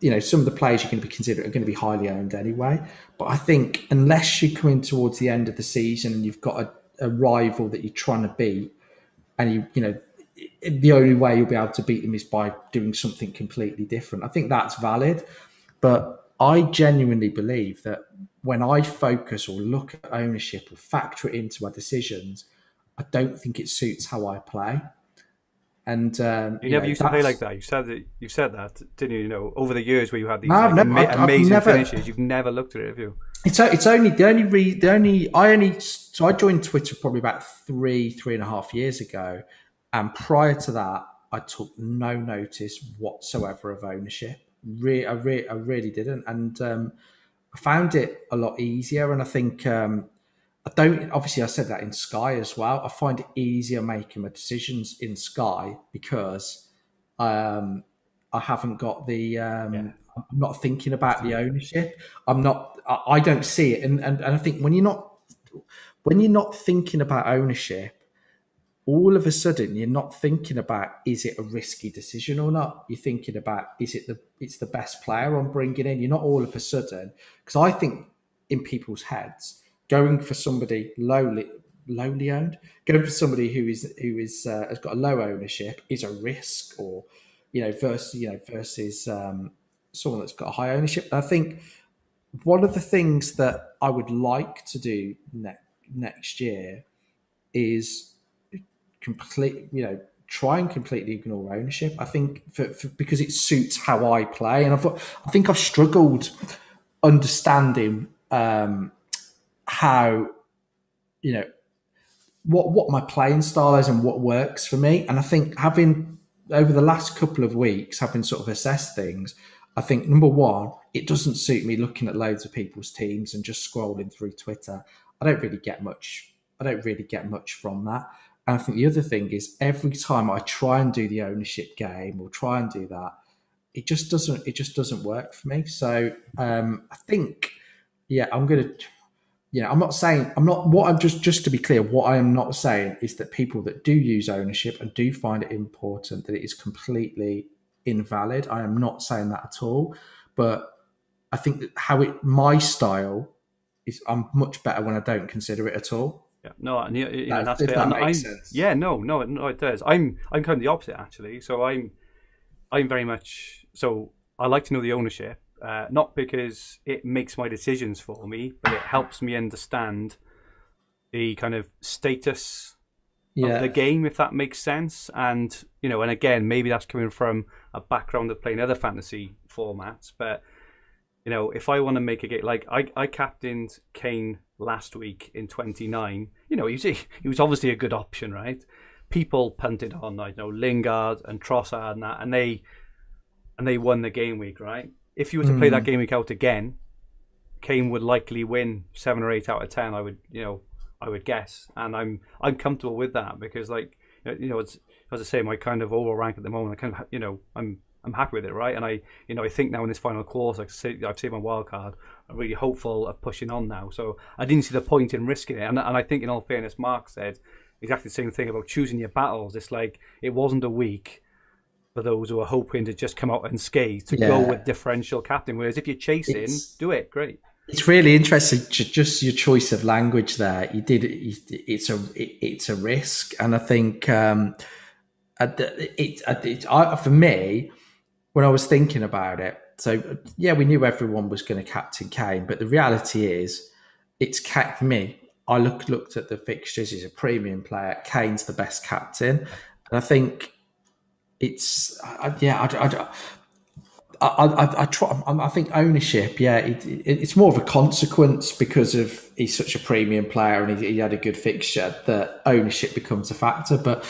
you know, some of the players you're going to be considered are going to be highly owned anyway. But I think unless you're coming towards the end of the season and you've got a, a rival that you're trying to beat, and you, you know, the only way you'll be able to beat them is by doing something completely different. I think that's valid. But I genuinely believe that when I focus or look at ownership or factor it into my decisions, I don't think it suits how I play. And um, You, never know, used to play like that. You said that. You said that, didn't you? You know, over the years where you had these No, like, never- ama- I've- I've amazing never- finishes, you've never looked at it, have you? It's it's only the only re, the only I only so I joined Twitter probably about three three and a half years ago, and prior to that I took no notice whatsoever of ownership. Re, I, re, I really didn't, and um, I found it a lot easier. And I think um, I don't obviously I said that in Sky as well. I find it easier making my decisions in Sky because um, I haven't got the um, I'm not thinking about the ownership. I'm not. I, I don't see it, and, and and I think when you're not when you're not thinking about ownership, all of a sudden you're not thinking about is it a risky decision or not. You're thinking about is it the it's the best player I'm bringing in. You're not all of a sudden because I think in people's heads going for somebody lowly lowly owned, going for somebody who is who is uh, has got a low ownership is a risk, or you know versus you know versus um, someone that's got a high ownership. I think one of the things that I would like to do ne- next year is complete, you know, try and completely ignore ownership. I think for, for, because it suits how I play, and I've, I think I've struggled understanding um, how, you know, what what my playing style is and what works for me. And I think having over the last couple of weeks, having sort of assessed things, I think number one, it doesn't suit me looking at loads of people's teams and just scrolling through Twitter. I don't really get much. I don't really get much from that. And I think the other thing is every time I try and do the ownership game or try and do that, it just doesn't. It just doesn't work for me. So um, I think, yeah, I'm gonna. You know, I'm not saying I'm not. What I'm just just to be clear, what I am not saying is that people that do use ownership and do find it important that it is completely invalid. I am not saying that at all. But I think that how it my style is, I'm much better when I don't consider it at all. Yeah, no, and you know, That- that's fair. that And makes I'm- sense. Yeah, no, no, no, it does. I'm, I'm kind of the opposite actually. So I'm, I'm very much so. I like to know the ownership, uh, not because it makes my decisions for me, but it helps me understand the kind of status Yeah, of the game, if that makes sense. And you know, and again, maybe that's coming from a background of playing other fantasy formats, but you know, if I want to make a game, like I, I captained Kane last week in 29. You know, he was he was obviously a good option, right? People punted on, I know Lingard and Trossard and that, and they and they won the game week, right? If you were to play that hmm. game week out again, Kane would likely win seven or eight out of ten. I would, you know, I would guess, and I'm I'm comfortable with that because, like, you know, it's as I say, my kind of overall rank at the moment. I kind of, you know, I'm I'm happy with it, right? And I, you know, I think now in this final quarter, like I say, I've saved my wild card. I'm really hopeful of pushing on now. So I didn't see the point in risking it, and and I think in all fairness, Mark said exactly the same thing about choosing your battles. It's like it wasn't a week for those who are hoping to just come out and unscathed to go with differential captain. Whereas if you're chasing, It's- do it, great. it's really interesting. Just your choice of language there. You did. It's a it's a risk, and I think um, it, it I, for me when I was thinking about it. So yeah, we knew everyone was going to captain Kane, but the reality is, it's Kane for me. I looked looked at the fixtures. He's a premium player. Kane's the best captain, and I think it's yeah. I, I, I, I, try. I think ownership. Yeah, it, it, it's more of a consequence because of he's such a premium player and he, he had a good fixture that ownership becomes a factor. But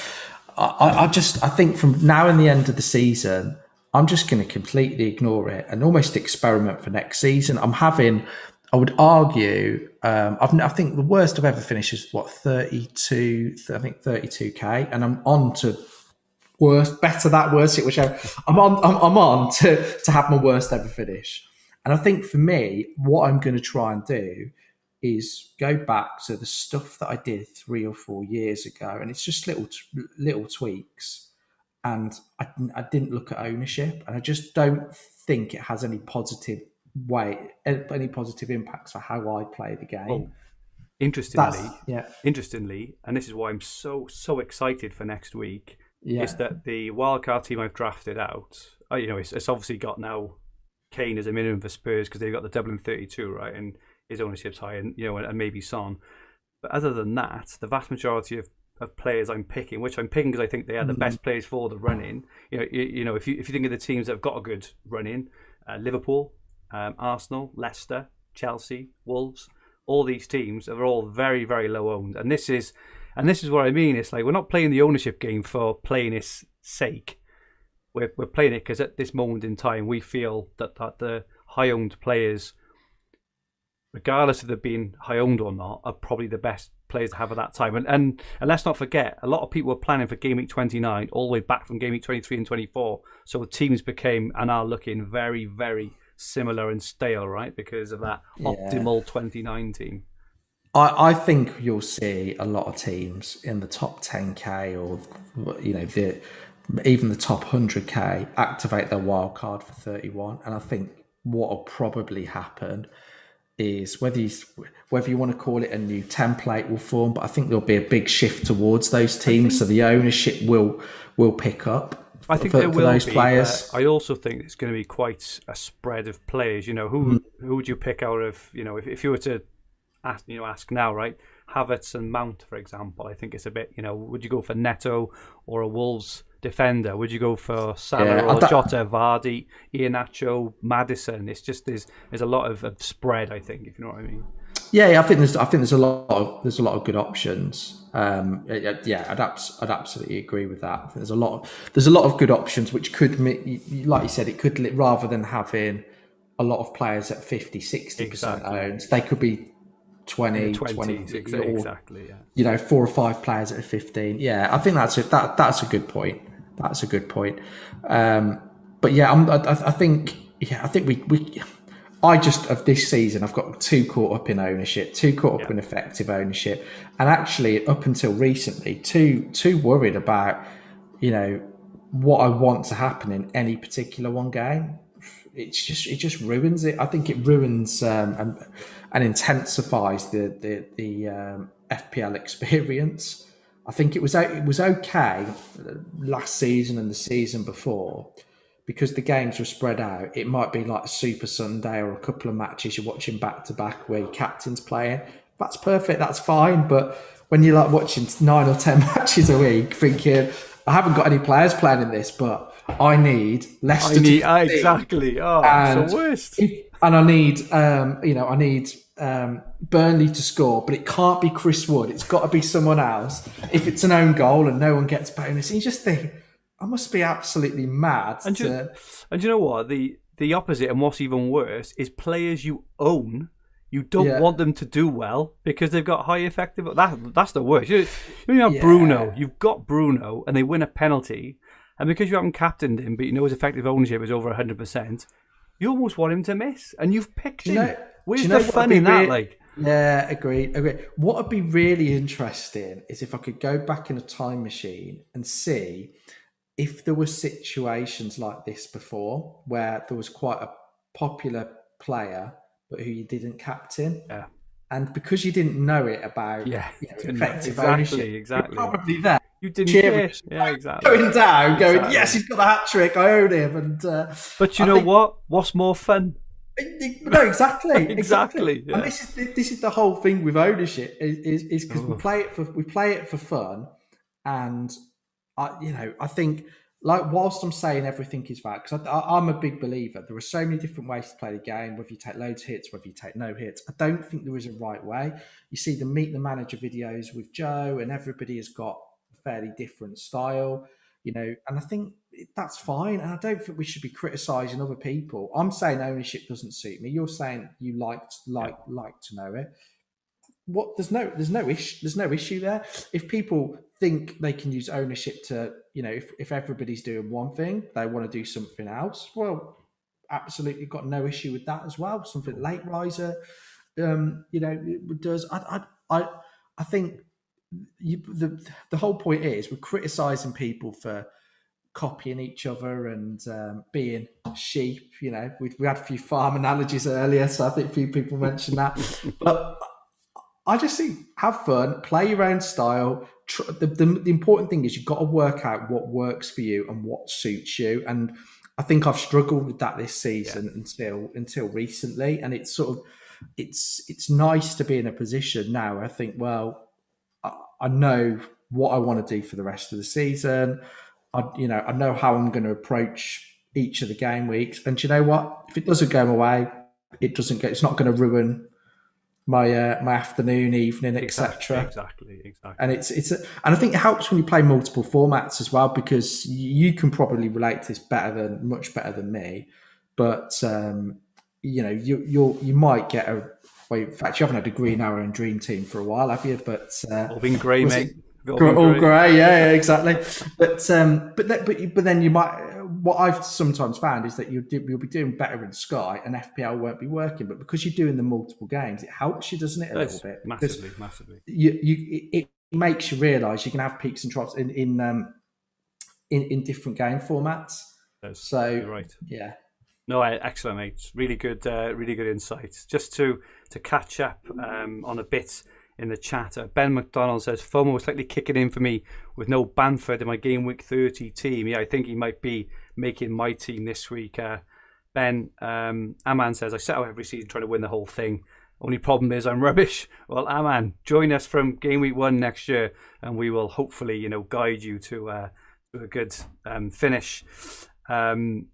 I, I- just I think from now and the end of the season, I'm just going to completely ignore it and almost experiment for next season. I'm having. I would argue. Um, I think the worst I've ever finished is what 32. I think 32k, and I'm on to worst, better that, worst it, whichever. I'm on, I'm, I'm on to, to have my worst ever finish. And I think for me, what I'm going to try and do is go back to the stuff that I did three or four years ago, and it's just little little tweaks. And I, I didn't look at ownership, and I just don't think it has any positive way, any positive impacts for how I play the game. Well, interestingly, That's yeah, interestingly, and this is why I'm so so excited for next week, yeah, is that the wildcard team I've drafted out, uh, you know, it's, it's obviously got now Kane as a minimum for Spurs because they've got the double in 32, right, and his ownership's high, and you know, and, and maybe Son. But other than that, the vast majority of of players I'm picking, which I'm picking because I think they are the Mm-hmm. best players for the running. You know, you, you know, if you if you think of the teams that have got a good run in, uh, Liverpool, um, Arsenal, Leicester, Chelsea, Wolves, all these teams are all very very low owned, and this is and this is what I mean. It's like we're not playing the ownership game for playing its sake. We're we're playing it because at this moment in time we feel that that the high owned players regardless of them being high owned or not, are probably the best players to have at that time. And, and and let's not forget, a lot of people were planning for game week 29 all the way back from game week 23 and 24. So the teams became and are looking very, very similar and stale, right? Because of that optimal 29 team. I, I think you'll see a lot of teams in the top 10k or you know the even the top 100k activate their wild card for 31 and i think what will probably happen is whether you whether you want to call it a new template will form but i think there'll be a big shift towards those teams so the ownership will will pick up I think for, there will those be. players I also think it's going to be quite a spread of players. You know, who hmm. who would you pick out of? You know, if, if you were to ask, you know, ask now, right? Havertz and Mount, for example. I think it's a bit. You know, would you go for Neto or a Wolves defender? Would you go for Salah Yeah, or Jota, Vardy, Iheanacho, Maddison? It's just there's there's a lot of, of spread. I think, if you know what I mean. Yeah, I think there's I think there's a lot of there's a lot of good options. Um, yeah, I'd, abs- I'd absolutely agree with that. There's a lot of, there's a lot of good options which could mi- you- you- like you said it could rather than having a lot of players at 50 60 percent Exactly. owned they could be 20 Twenties, 20 ex- or, exactly. Yeah. you know four or five players at 15 yeah i think that's a, that that's a good point that's a good point um but yeah I'm, I, I I think yeah i think we we i just of this season i've got too caught up in ownership too caught up Yeah. in effective ownership and actually up until recently too too worried about you know what i want to happen in any particular one game it's just it just ruins it. I think it ruins um, and and intensifies the the the um, FPL experience. I think it was it was okay last season and the season before because the games were spread out. It might be like a Super Sunday or a couple of matches you're watching back to back where your captain's playing. That's perfect. That's fine. But when you're like watching nine or ten matches a week, thinking I haven't got any players playing in this, but I need Leicester. I need to ah, exactly. Oh, and it's the worst. if- and I need, um, you know, I need um, Burnley to score, but it can't be Chris Wood. It's got to be someone else. If it's an own goal and no one gets bonus, you just think I must be absolutely mad. And to, and you know what? The the opposite and what's even worse is players you own. You don't Yeah. want them to do well because they've got high effective. That that's the worst. You, you know Yeah. Bruno. You've got Bruno, and they win a penalty, and because you haven't captained him, but you know his effective ownership is over hundred percent, you almost want him to miss, and you've picked him. you know- Where's you know the fun in that? Like, Yeah, agreed, agreed. What would be really interesting is if I could go back in a time machine and see if there were situations like this before where there was quite a popular player but who you didn't captain. Yeah. And because you didn't know it about Yeah, you know, effective exactly, ownership, exactly. probably there you didn't Cheering. Yeah, exactly. going down, going, Exactly. yes, he's got a hat trick, I own him. And uh, But you I know think- what? What's more fun? No, exactly, Exactly, yeah. And this is this is the whole thing with ownership is is because we play it for we play it for fun, and I you know I think like whilst I'm saying everything is bad because I, I'm a big believer there are so many different ways to play the game whether you take loads of hits whether you take no hits I don't think there is a right way. You see the meet the manager videos with Joe and everybody has got fairly different style you know, and I think that's fine. And I don't think we should be criticizing other people. I'm saying ownership doesn't suit me. You're saying you like like like to know it. What there's no there's no issue there's no issue there. If people think they can use ownership to you know if if everybody's doing one thing they want to do something else. Well, absolutely got no issue with that as well. Something late riser, um, you know, does. I I I, I think you, the the whole point is we're criticizing people for copying each other and um, being sheep. You know, we we had a few farm analogies earlier, so I think a few people mentioned that. but I just think have fun, play your own style. The, the the important thing is you've got to work out what works for you and what suits you. And I think I've struggled with that this season until until recently, and it's sort of it's it's nice to be in a position now. I think well I- know what I want to do for the rest of the season. I, you know, I know how I'm going to approach each of the game weeks. And you know what? If it doesn't go my way, it doesn't get. It's not going to ruin my uh, my afternoon, evening, etc. Exactly, exactly. And it's it's a, and I think it helps when you play multiple formats as well because you can probably relate to this better than much better than me. But um, you know, you you you might get a. Well, in fact, you haven't had a Green Arrow and Dream Team for a while, have you? But uh, all been grey, mate. All, all grey, yeah, yeah, exactly. But um, but that, but but then you might what I've sometimes found is that you'll, do, you'll be doing better in Sky and FPL won't be working. But because you're doing the multiple games, it helps you, doesn't it, a little bit? Massively, massively. You, you, it makes you realise you can have peaks and troughs in in um, in, in different game formats. That's, so right. yeah. No, excellent, mate. Really good, uh, really good insights. Just to to catch up um, on a bit in the chat. Uh, ben McDonald says FOMO was slightly kicking in for me with no Bamford in my game week 30 team. Yeah, I think he might be making my team this week. Uh, ben um, Aman says I set out every season trying to win the whole thing. Only problem is I'm rubbish. Well, Aman, join us from game week one next year, and we will hopefully, you know, guide you to, uh, to a good um, finish. Um,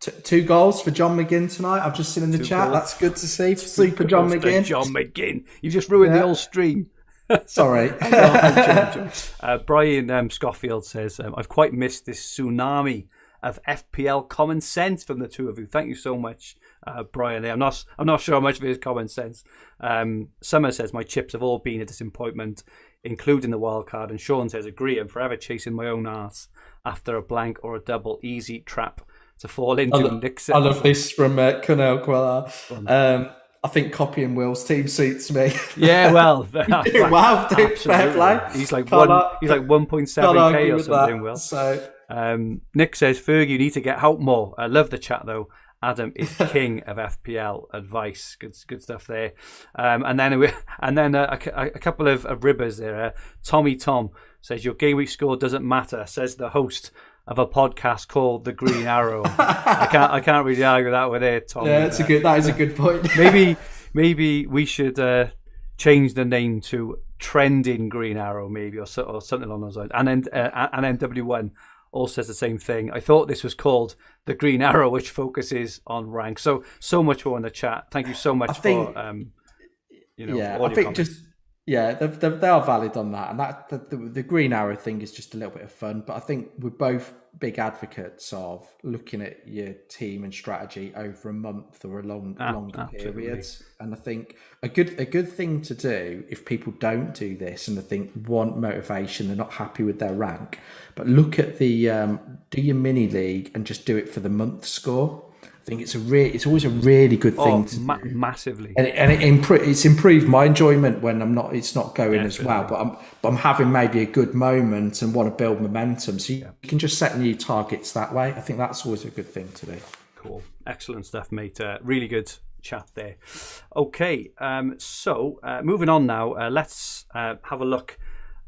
T- two goals for John McGinn tonight. I've just seen in the two chat. Goals. That's good to see. Super John McGinn. John McGinn. You just ruined yeah. the whole stream. Sorry. uh, Brian um, says, um, I've quite missed this tsunami of FPL common sense from the two of you. Thank you so much, uh, Brian. I'm not, I'm not sure how much of it is common sense. Um, Summer says, My chips have all been a disappointment, including the wild card. And Sean says, Agree, I'm forever chasing my own ass after a blank or a double easy trap to fall into. I, lo- I love this from uh, Queller. Um, I think copying Will's team suits me. Yeah, well, wow, dude, fair play. He's like can't one. he's like one point seven k or something. That. Will so. Um, Nick says, Ferg, you need to get help more. I love the chat though. Adam is king of FPL advice. Good, good stuff there. Um, and then, and then a, a, a couple of, of ribbers there. Uh, Tommy Tom says your game week score doesn't matter. Says the host of a podcast called The Green Arrow. I can't I can't really argue that with it, Tom. Yeah, that's a good that is a good point. maybe maybe we should uh, change the name to Trending Green Arrow, maybe or, or something along those lines. And then uh, and NW1 all says the same thing. I thought this was called the Green Arrow, which focuses on rank. So so much more in the chat. Thank you so much think, for um, you know. Yeah, I think comments. just yeah, they're, they're, they are valid on that, and that the, the, the, green arrow thing is just a little bit of fun. But I think we're both big advocates of looking at your team and strategy over a month or a long ah, longer absolutely. periods. And I think a good a good thing to do if people don't do this and I think want motivation, they're not happy with their rank, but look at the um, do your mini league and just do it for the month score think it's a re- it's always a really good thing oh, ma- massively, and, it, and it impro- it's improved my enjoyment when I'm not it's not going Definitely. as well, but I'm but I'm having maybe a good moment and want to build momentum. So you, yeah. you, can just set new targets that way. I think that's always a good thing to do. Cool, excellent stuff, mate. Uh, really good chat there. Okay, um, so uh, moving on now, uh, let's uh, have a look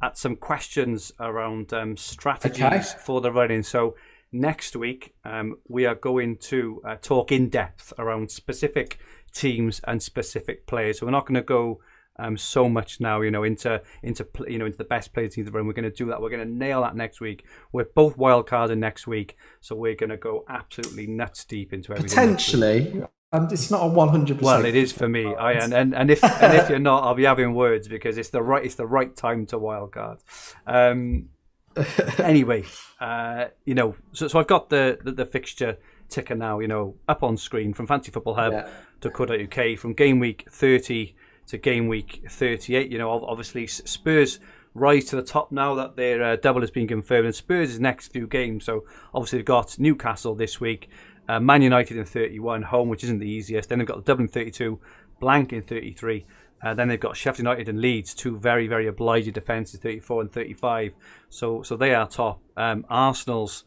at some questions around um, strategies okay. for the running. So next week, um, we are going to uh, talk in depth around specific teams and specific players. So we're not going to go um, so much now, you know, into into you know into the best players in the room. We're going to do that. We're going to nail that next week. We're both wild carding next week, so we're going to go absolutely nuts deep into everything. Potentially. And it's not a one hundred percent. Well, it is for me. I and, and, and if and if you're not, I'll be having words because it's the right it's the right time to wildcard. Um, anyway, uh, you know, so, so I've got the, the, the fixture ticker now, you know, up on screen from Fantasy Football Hub yeah. to UK from game week 30 to game week 38. You know, obviously Spurs rise to the top now that their uh, double has been confirmed, and Spurs' next few games. So obviously they've got Newcastle this week, uh, Man United in 31, home, which isn't the easiest. Then they've got the double in 32, blank in 33. Uh, then they've got Sheffield United and Leeds, two very, very obliging defences, 34 and 35. So, so they are top. Um, Arsenal's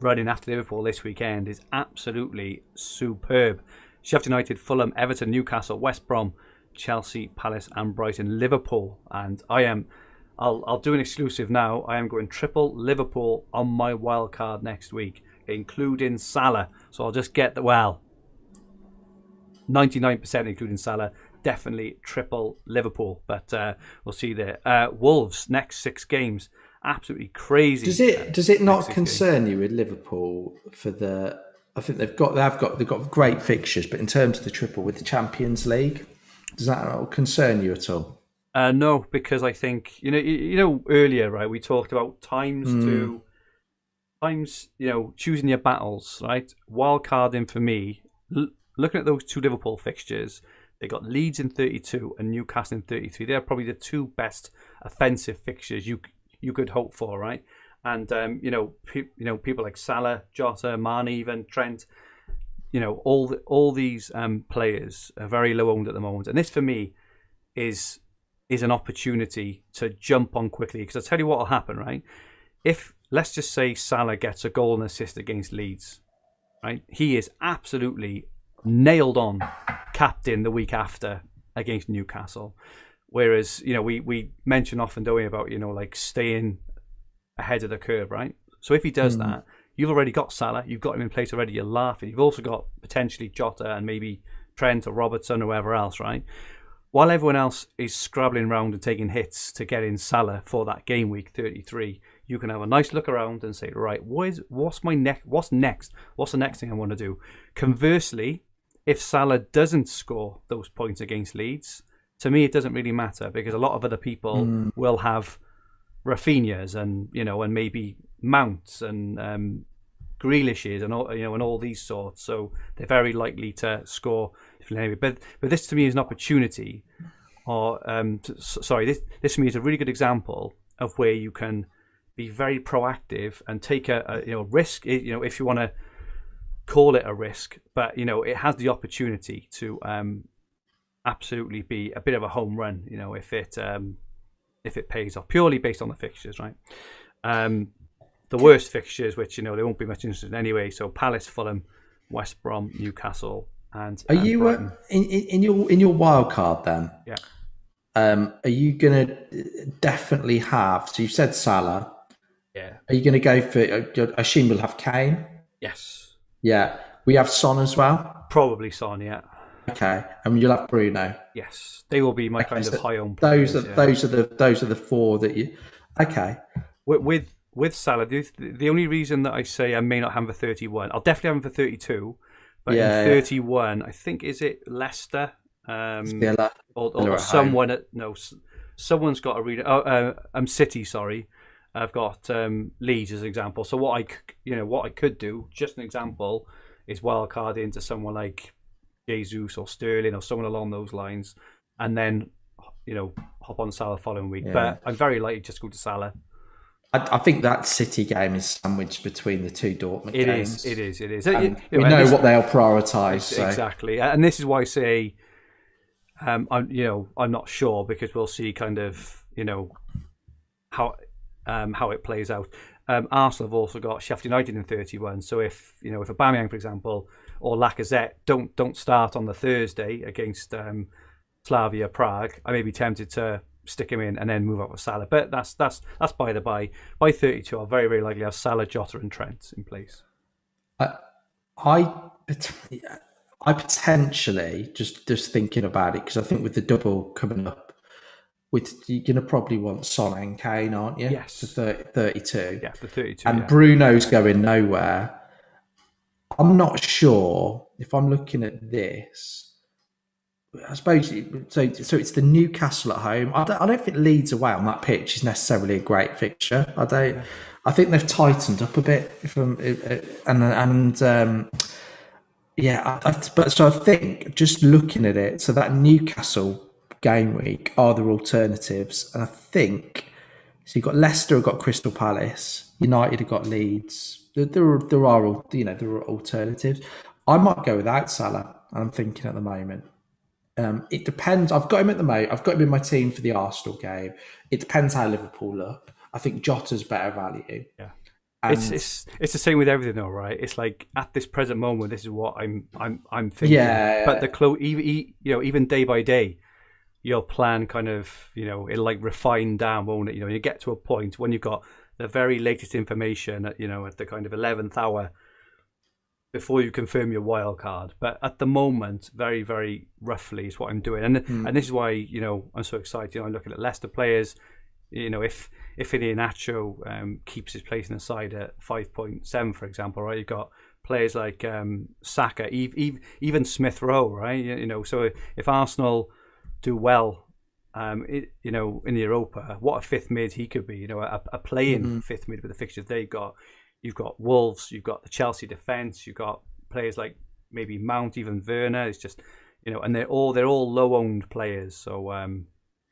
running after Liverpool this weekend is absolutely superb. Sheffield United, Fulham, Everton, Newcastle, West Brom, Chelsea, Palace, and Brighton, Liverpool. And I am, I'll, I'll do an exclusive now. I am going triple Liverpool on my wild card next week, including Salah. So I'll just get the well, 99% including Salah. Definitely triple Liverpool, but uh, we'll see there. Uh, Wolves next six games, absolutely crazy. Does it does it not concern you with Liverpool for the? I think they've got they've got they've got great fixtures, but in terms of the triple with the Champions League, does that concern you at all? Uh, no, because I think you know you, you know earlier right we talked about times mm. to times you know choosing your battles right. Wild card in for me. L- looking at those two Liverpool fixtures, they got Leeds in 32 and Newcastle in 33. They're probably the two best offensive fixtures you you could hope for, right? And um, you know, pe- you know, people like Salah, Jota, Mane, even Trent. You know, all the, all these um, players are very low owned at the moment, and this for me is is an opportunity to jump on quickly. Because I'll tell you what will happen, right? If let's just say Salah gets a goal and assist against Leeds, right? He is absolutely nailed on captain the week after against Newcastle. Whereas, you know, we, we mention often, don't we, about, you know, like staying ahead of the curve, right? So if he does mm. that, you've already got Salah, you've got him in place already, you're laughing. You've also got potentially Jota and maybe Trent or Robertson or whoever else, right? While everyone else is scrabbling around and taking hits to get in Salah for that game week 33, you can have a nice look around and say, right, what is what's my next? What's next? What's the next thing I want to do? Conversely, if Salah doesn't score those points against Leeds, to me it doesn't really matter because a lot of other people mm. will have Raphinhas and you know and maybe Mounts and um, Grealishes and all you know and all these sorts. So they're very likely to score. But but this to me is an opportunity, or um, to, sorry, this this to me is a really good example of where you can be very proactive and take a, a you know risk. You know if you want to call it a risk, but you know it has the opportunity to um, absolutely be a bit of a home run. You know if it um, if it pays off purely based on the fixtures, right? Um, the worst fixtures, which you know they won't be much interested in anyway. So Palace, Fulham, West Brom, Newcastle, and are and you uh, in, in your in your wild card then? Yeah. Um, are you going to definitely have? So you said Salah. Yeah. Are you going to go for? I assume we'll have Kane. Yes. Yeah. We have Son as well. Probably Son, yeah. Okay, and you'll have Bruno. Yes, they will be my okay, kind so of high on. Those are yeah. those are the those are the four that you. Okay. With with, with Salah, the, the only reason that I say I may not have him for thirty one, I'll definitely have him for thirty two, but yeah, in thirty one, yeah. I think is it Leicester, um, Villa, or, or someone at no, someone's got a read. Oh, uh, I'm City, sorry. I've got um, Leeds as an example. So what I, you know, what I could do, just an example, is wildcard into someone like Jesus or Sterling or someone along those lines, and then, you know, hop on Salah following week. Yeah. But I'm very likely just go to Salah. I, I, think that City game is sandwiched between the two Dortmund it games. It is. It is. It is. You we know this, what they'll prioritise. So. Exactly, and this is why I say, um, I'm you know I'm not sure because we'll see kind of you know how um, how it plays out. Um, Arsenal have also got Sheffield United in 31. So if you know if Aubameyang, for example, or Lacazette don't don't start on the Thursday against um, Slavia Prague, I may be tempted to stick him in and then move up with Salah. But that's that's that's by the by. By 32, I'll very very likely have Salah, Jota, and Trent in place. Uh, I I potentially just just thinking about it because I think with the double coming up with you're going to probably want Son and Kane, aren't you? Yes. For 30, 32. Yeah, for 32. And yeah. Bruno's going nowhere. I'm not sure if I'm looking at this. I suppose so. So it's the Newcastle at home. I don't, I don't think Leeds away on that pitch is necessarily a great fixture. I don't. I think they've tightened up a bit from and and um, yeah. I, I, but so I think just looking at it, so that Newcastle game week are there alternatives. And I think so. You've got Leicester, have got Crystal Palace, United have got Leeds. There, there, are, there are you know there are alternatives. I might go without Salah. I'm thinking at the moment. Um, it depends. I've got him at the moment. I've got him in my team for the Arsenal game. It depends how Liverpool look. I think Jota's better value. Yeah. it's, it's it's the same with everything though, right? It's like at this present moment, this is what I'm I'm I'm thinking. Yeah. But the clo- even you know even day by day, your plan kind of you know it'll like refine down won't it you know you get to a point when you've got the very latest information at you know at the kind of 11th hour before you confirm your wild card. But at the moment, very very roughly is what I'm doing, and Hmm. and this is why you know I'm so excited. You know, I'm looking at Leicester players. You know, if if Iheanacho um, keeps his place in the side at five point seven, for example, right, you've got players like um, Saka, Eve, Eve, even Smith Rowe, right? You, you know, so if Arsenal do well, um, it, you know, in Europa, what a fifth mid he could be. You know, a, a playing fifth mid with the fixtures they've got. You've got Wolves, you've got the Chelsea defence, you've got players like maybe Mount, even Werner. It's just, you know, and they're all they're all low owned players. So, um,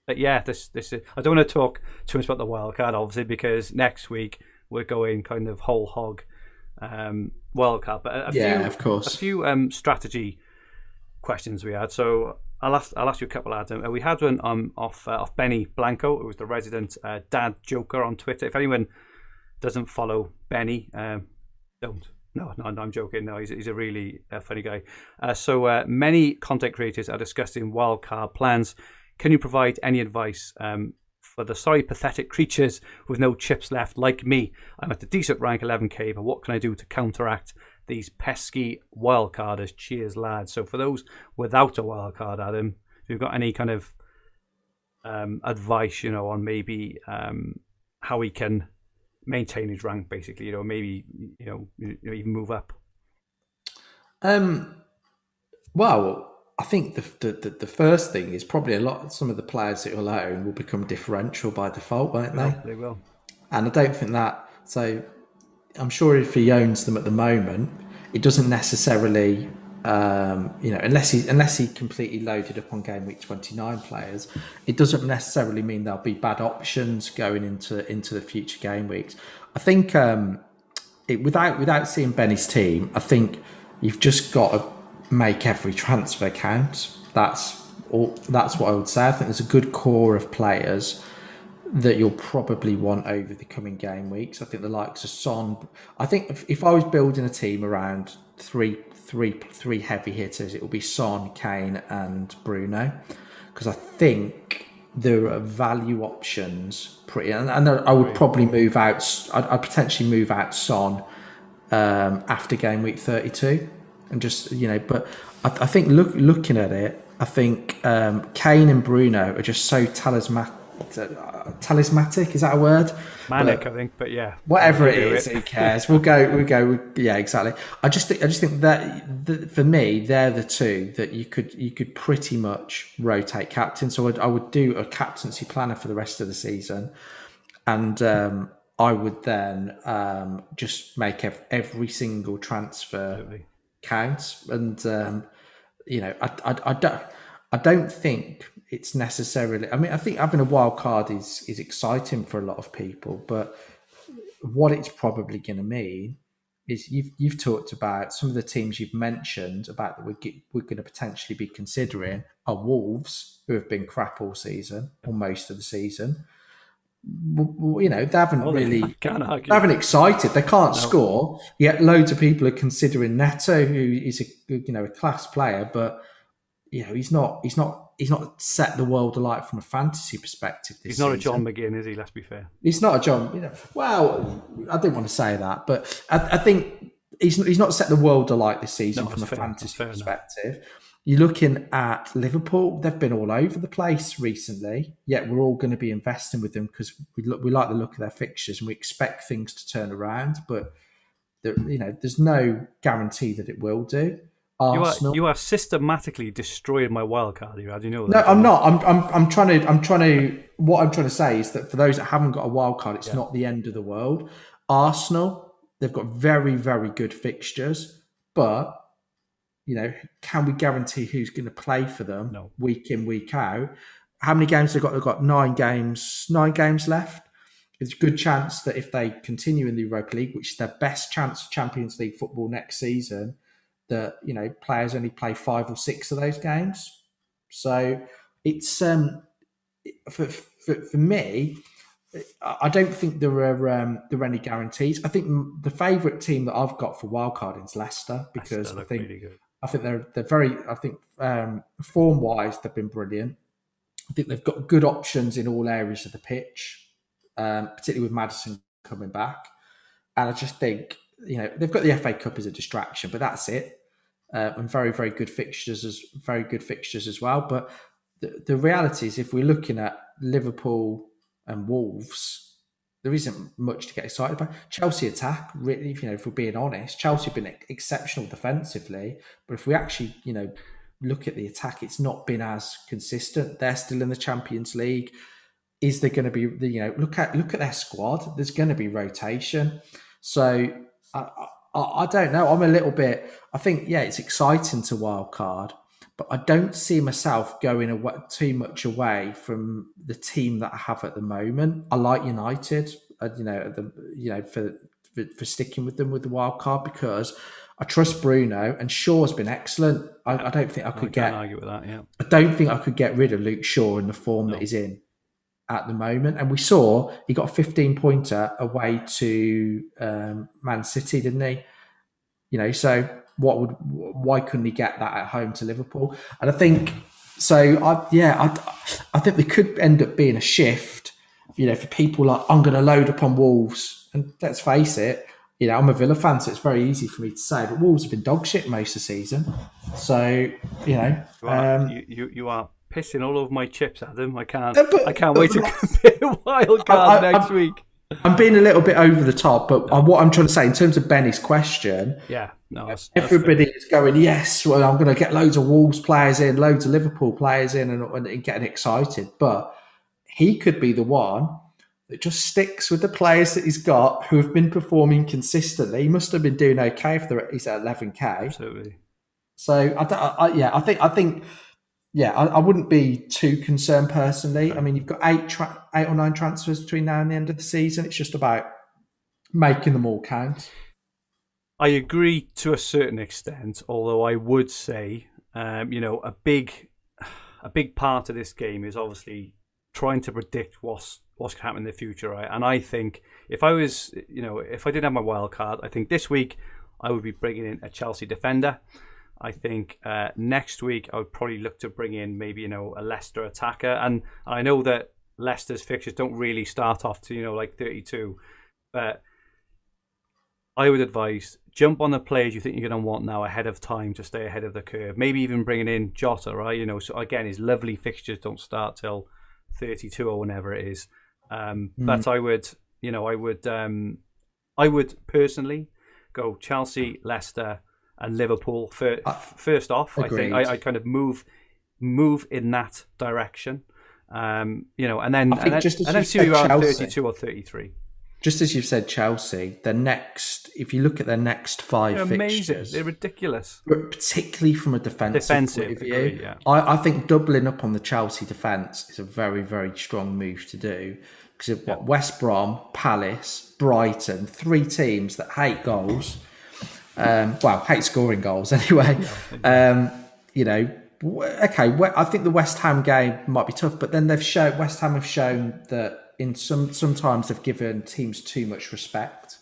but yeah, this this is, I don't want to talk too much about the wild card, obviously, because next week we're going kind of whole hog um, wild card. But a, a Yeah, few, of course. a few um, strategy questions we had. So I'll ask I'll ask you a couple, Adam. Uh, we had one um, off uh, off Benny Blanco, who was the resident uh, dad joker on Twitter. If anyone doesn't follow Benny, um, don't. No, no, no, I'm joking. No, he's, he's a really uh, funny guy. Uh, so uh, many content creators are discussing wildcard plans. Can you provide any advice um, for the sorry, pathetic creatures with no chips left, like me? I'm at a decent rank 11k, but what can I do to counteract these pesky wildcarders? Cheers, lads. So for those without a wildcard, Adam, if you've got any kind of um, advice, you know, on maybe um, how he can maintain his rank, basically, you know, maybe you know, you know even move up. Um, well, I think the, the the the first thing is probably a lot. Some of the players that you'll own will become differential by default, won't they? They will. And I don't think that. So I'm sure if he owns them at the moment, it doesn't necessarily, um, you know, unless he unless he completely loaded up on game week 29 players, it doesn't necessarily mean there'll be bad options going into into the future game weeks. I think um, it, without without seeing Benny's team, I think you've just got to make every transfer count. That's all. That's what I would say. I think there's a good core of players that you'll probably want over the coming game weeks. I think the likes of Son. I think if, if I was building a team around three, three, three heavy hitters, it would be Son, Kane, and Bruno, because I think there are value options pretty. And, and I would probably move out. I'd, I'd potentially move out Son um, after game week thirty-two, and just you know. But I, I think look, looking at it, I think um, Kane and Bruno are just so talismanic. Talismanic is that a word? Manic, But- I think, but yeah. whatever it We'll who cares? We'll go. We'll go. Yeah, exactly. I just think. I just think that, that for me, they're the two that you could you could pretty much rotate captain. So I'd, I would do a captaincy planner for the rest of the season, and um, I would then um, just make ev- every single transfer Absolutely. count. And um, you know, I, I, I don't. I don't think it's necessarily. I mean, I think having a wild card is is exciting for a lot of people, but what it's probably going to mean is you've you've talked about some of the teams you've mentioned about that we're get, we're going to potentially be considering are Wolves, who have been crap all season or most of the season. You know, they haven't Well, really they haven't excited. They can't score. Yet loads of people are considering Neto, who is a you know a class player, but you know he's not he's not he's not set the world alight from a fantasy perspective. This He's not a. John McGinn, is he? Let's be fair. He's not a John. You know, well, I didn't want to say that, but I, I think he's he's not set the world alight this season No, from a fair. fantasy fair enough. perspective. You're looking at Liverpool; they've been all over the place recently. Yet we're all going to be investing with them because we look we like the look of their fixtures and we expect things to turn around. But there, you know, there's no guarantee that it will do. You are you are systematically destroying my wild card here. How do you know that? No. I'm not. I'm, I'm, I'm trying to. I'm trying to. What I'm trying to say is that for those that haven't got a wild card, it's not the end of the world. Arsenal, they've got very, very good fixtures, but you know, can we guarantee who's going to play for them No. week in, week out? How many games they've got? They've got nine games. Nine games left. It's a good chance that if they continue in the Europa League, which is their best chance of Champions League football next season, that you know players only play five or six of those games. So it's um for for, for me. I don't think there are um, there are any guarantees. I think the favourite team that I've got for wildcarding is Leicester because I think really. I think they're they're very. I think um, form wise they've been brilliant. I think they've got good options in all areas of the pitch, um, particularly with Maddison coming back. And I just think you know they've got the FA Cup as a distraction, but that's it. Uh, and very very good fixtures as very good fixtures as well. But the, the reality is, if we're looking at Liverpool and Wolves, there isn't much to get excited about. Chelsea attack, really, if you know, if we're being honest, Chelsea have been exceptional defensively, but if we actually, you know, look at the attack, it's not been as consistent. They're still in the Champions League. Is there going to be, you know, look at look at their squad. There's going to be rotation. So I, I, I don't know. I'm a little bit. I think yeah, it's exciting to wild card, but I don't see myself going away, too much away from the team that I have at the moment. I like United, uh, you know, the you know for, for, for sticking with them with the wild card because I trust Bruno and Shaw's been excellent. I, I don't think I could I get. argue with that. Yeah, I don't think I could get rid of Luke Shaw in the form No. that he's in at the moment. And we saw he got a 15 pointer away to um, Man City, didn't he? You know, so what would why couldn't he get that at home to Liverpool? And I think so. I yeah, I I think there could end up being a shift. You know, for people like I'm going to load up on Wolves, and let's face it. You know, I'm a Villa fan, so it's very easy for me to say. But Wolves have been dog shit most of the season, so you know. you are, Um, you, you, you are pissing all over my chips, Adam. I can't. Uh, but- I can't wait to compare wild card next week. I'm being a little bit over the top, but what I'm trying to say in terms of Benny's question, Yeah, no, that's, that's everybody is going, yes, well, I'm going to get loads of Wolves players in, loads of Liverpool players in, and, and getting excited. But he could be the one that just sticks with the players that he's got who have been performing consistently. He must have been doing okay if they're, he's at 11k. absolutely. So I, don't- I, I- yeah, I think I think yeah, I, I wouldn't be too concerned personally. I mean, you've got eight tra- eight or nine transfers between now and the end of the season. It's just about making them all count. I agree to a certain extent, although I would say, um, you know, a big, a big part of this game is obviously trying to predict what's what's going to happen in the future, right? And I think if I was, you know, if I didn't have my wild card, I think this week I would be bringing in a Chelsea defender. I think uh, next week I would probably look to bring in maybe you know a Leicester attacker, and I know that Leicester's fixtures don't really start off to you know like 32, but I would advise jump on the players you think you're going to want now ahead of time to stay ahead of the curve. Maybe even bringing in Jota, right? You know, so again, his lovely fixtures don't start till 32 or whenever it is. Um, But I would, you know, I would, um, I would personally go Chelsea, Leicester, and Liverpool fir- first off. I think. I, I kind of move move in that direction. Um, you know, and then I think and then, just as and then you see said you around. 32 or 33. Just as you've said, Chelsea, the next, if you look at their next 5 They're amazing. fixtures, They're ridiculous. but particularly from a defensive, Defensive, point of view, agreed, yeah. I, I think doubling up on the Chelsea defence is a very, very strong move to do. Because you've got West Brom, Palace, Brighton, three teams that hate goals. Um, well, hate scoring goals anyway. Um, you know, okay. I think the West Ham game might be tough, but then they've shown West Ham have shown that in some sometimes they've given teams too much respect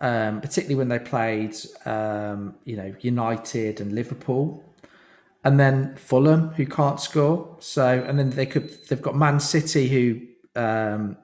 um, particularly when they played, um, you know, United and Liverpool, and then Fulham, who can't score. So, and then they could, they've got Man City, who, um,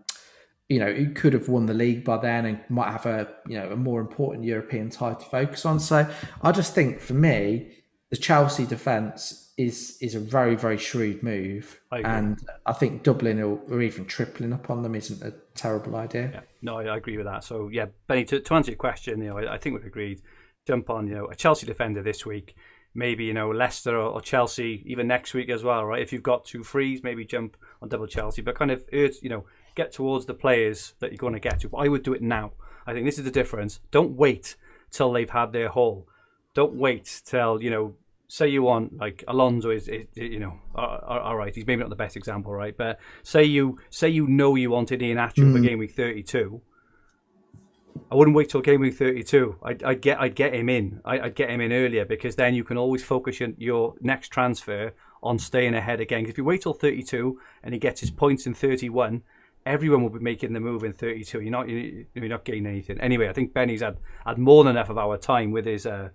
you know, who could have won the league by then and might have a, you know, a more important European title to focus on. So, I just think for me, the Chelsea defence is is a very very shrewd move, I and I think doubling or, or even tripling up on them isn't a terrible idea. Yeah, no, I agree with that. So yeah, Benny, to, to answer your question, you know, I, I think we've agreed. Jump on, you know, a Chelsea defender this week. Maybe you know Leicester or, Chelsea even next week as well, right? If you've got two frees, maybe jump on double Chelsea, but kind of you know, get towards the players that you're going to get to. But I would do it now. I think this is the difference. Don't wait till they've had their haul. Don't wait till you know. Say you want like Alonso is, is you know, all right. He's maybe not the best example, right? But say you say you know you wanted Iheanacho for mm. game week thirty-two. I wouldn't wait till game week 32. I'd, I'd get I'd get him in. I, I'd get him in earlier because then you can always focus your, your next transfer on staying ahead again. if you wait till 32 and he gets his points in 31, everyone will be making the move in 32. You're not you're not getting anything. Anyway, I think Benny's had, had more than enough of our time with his uh,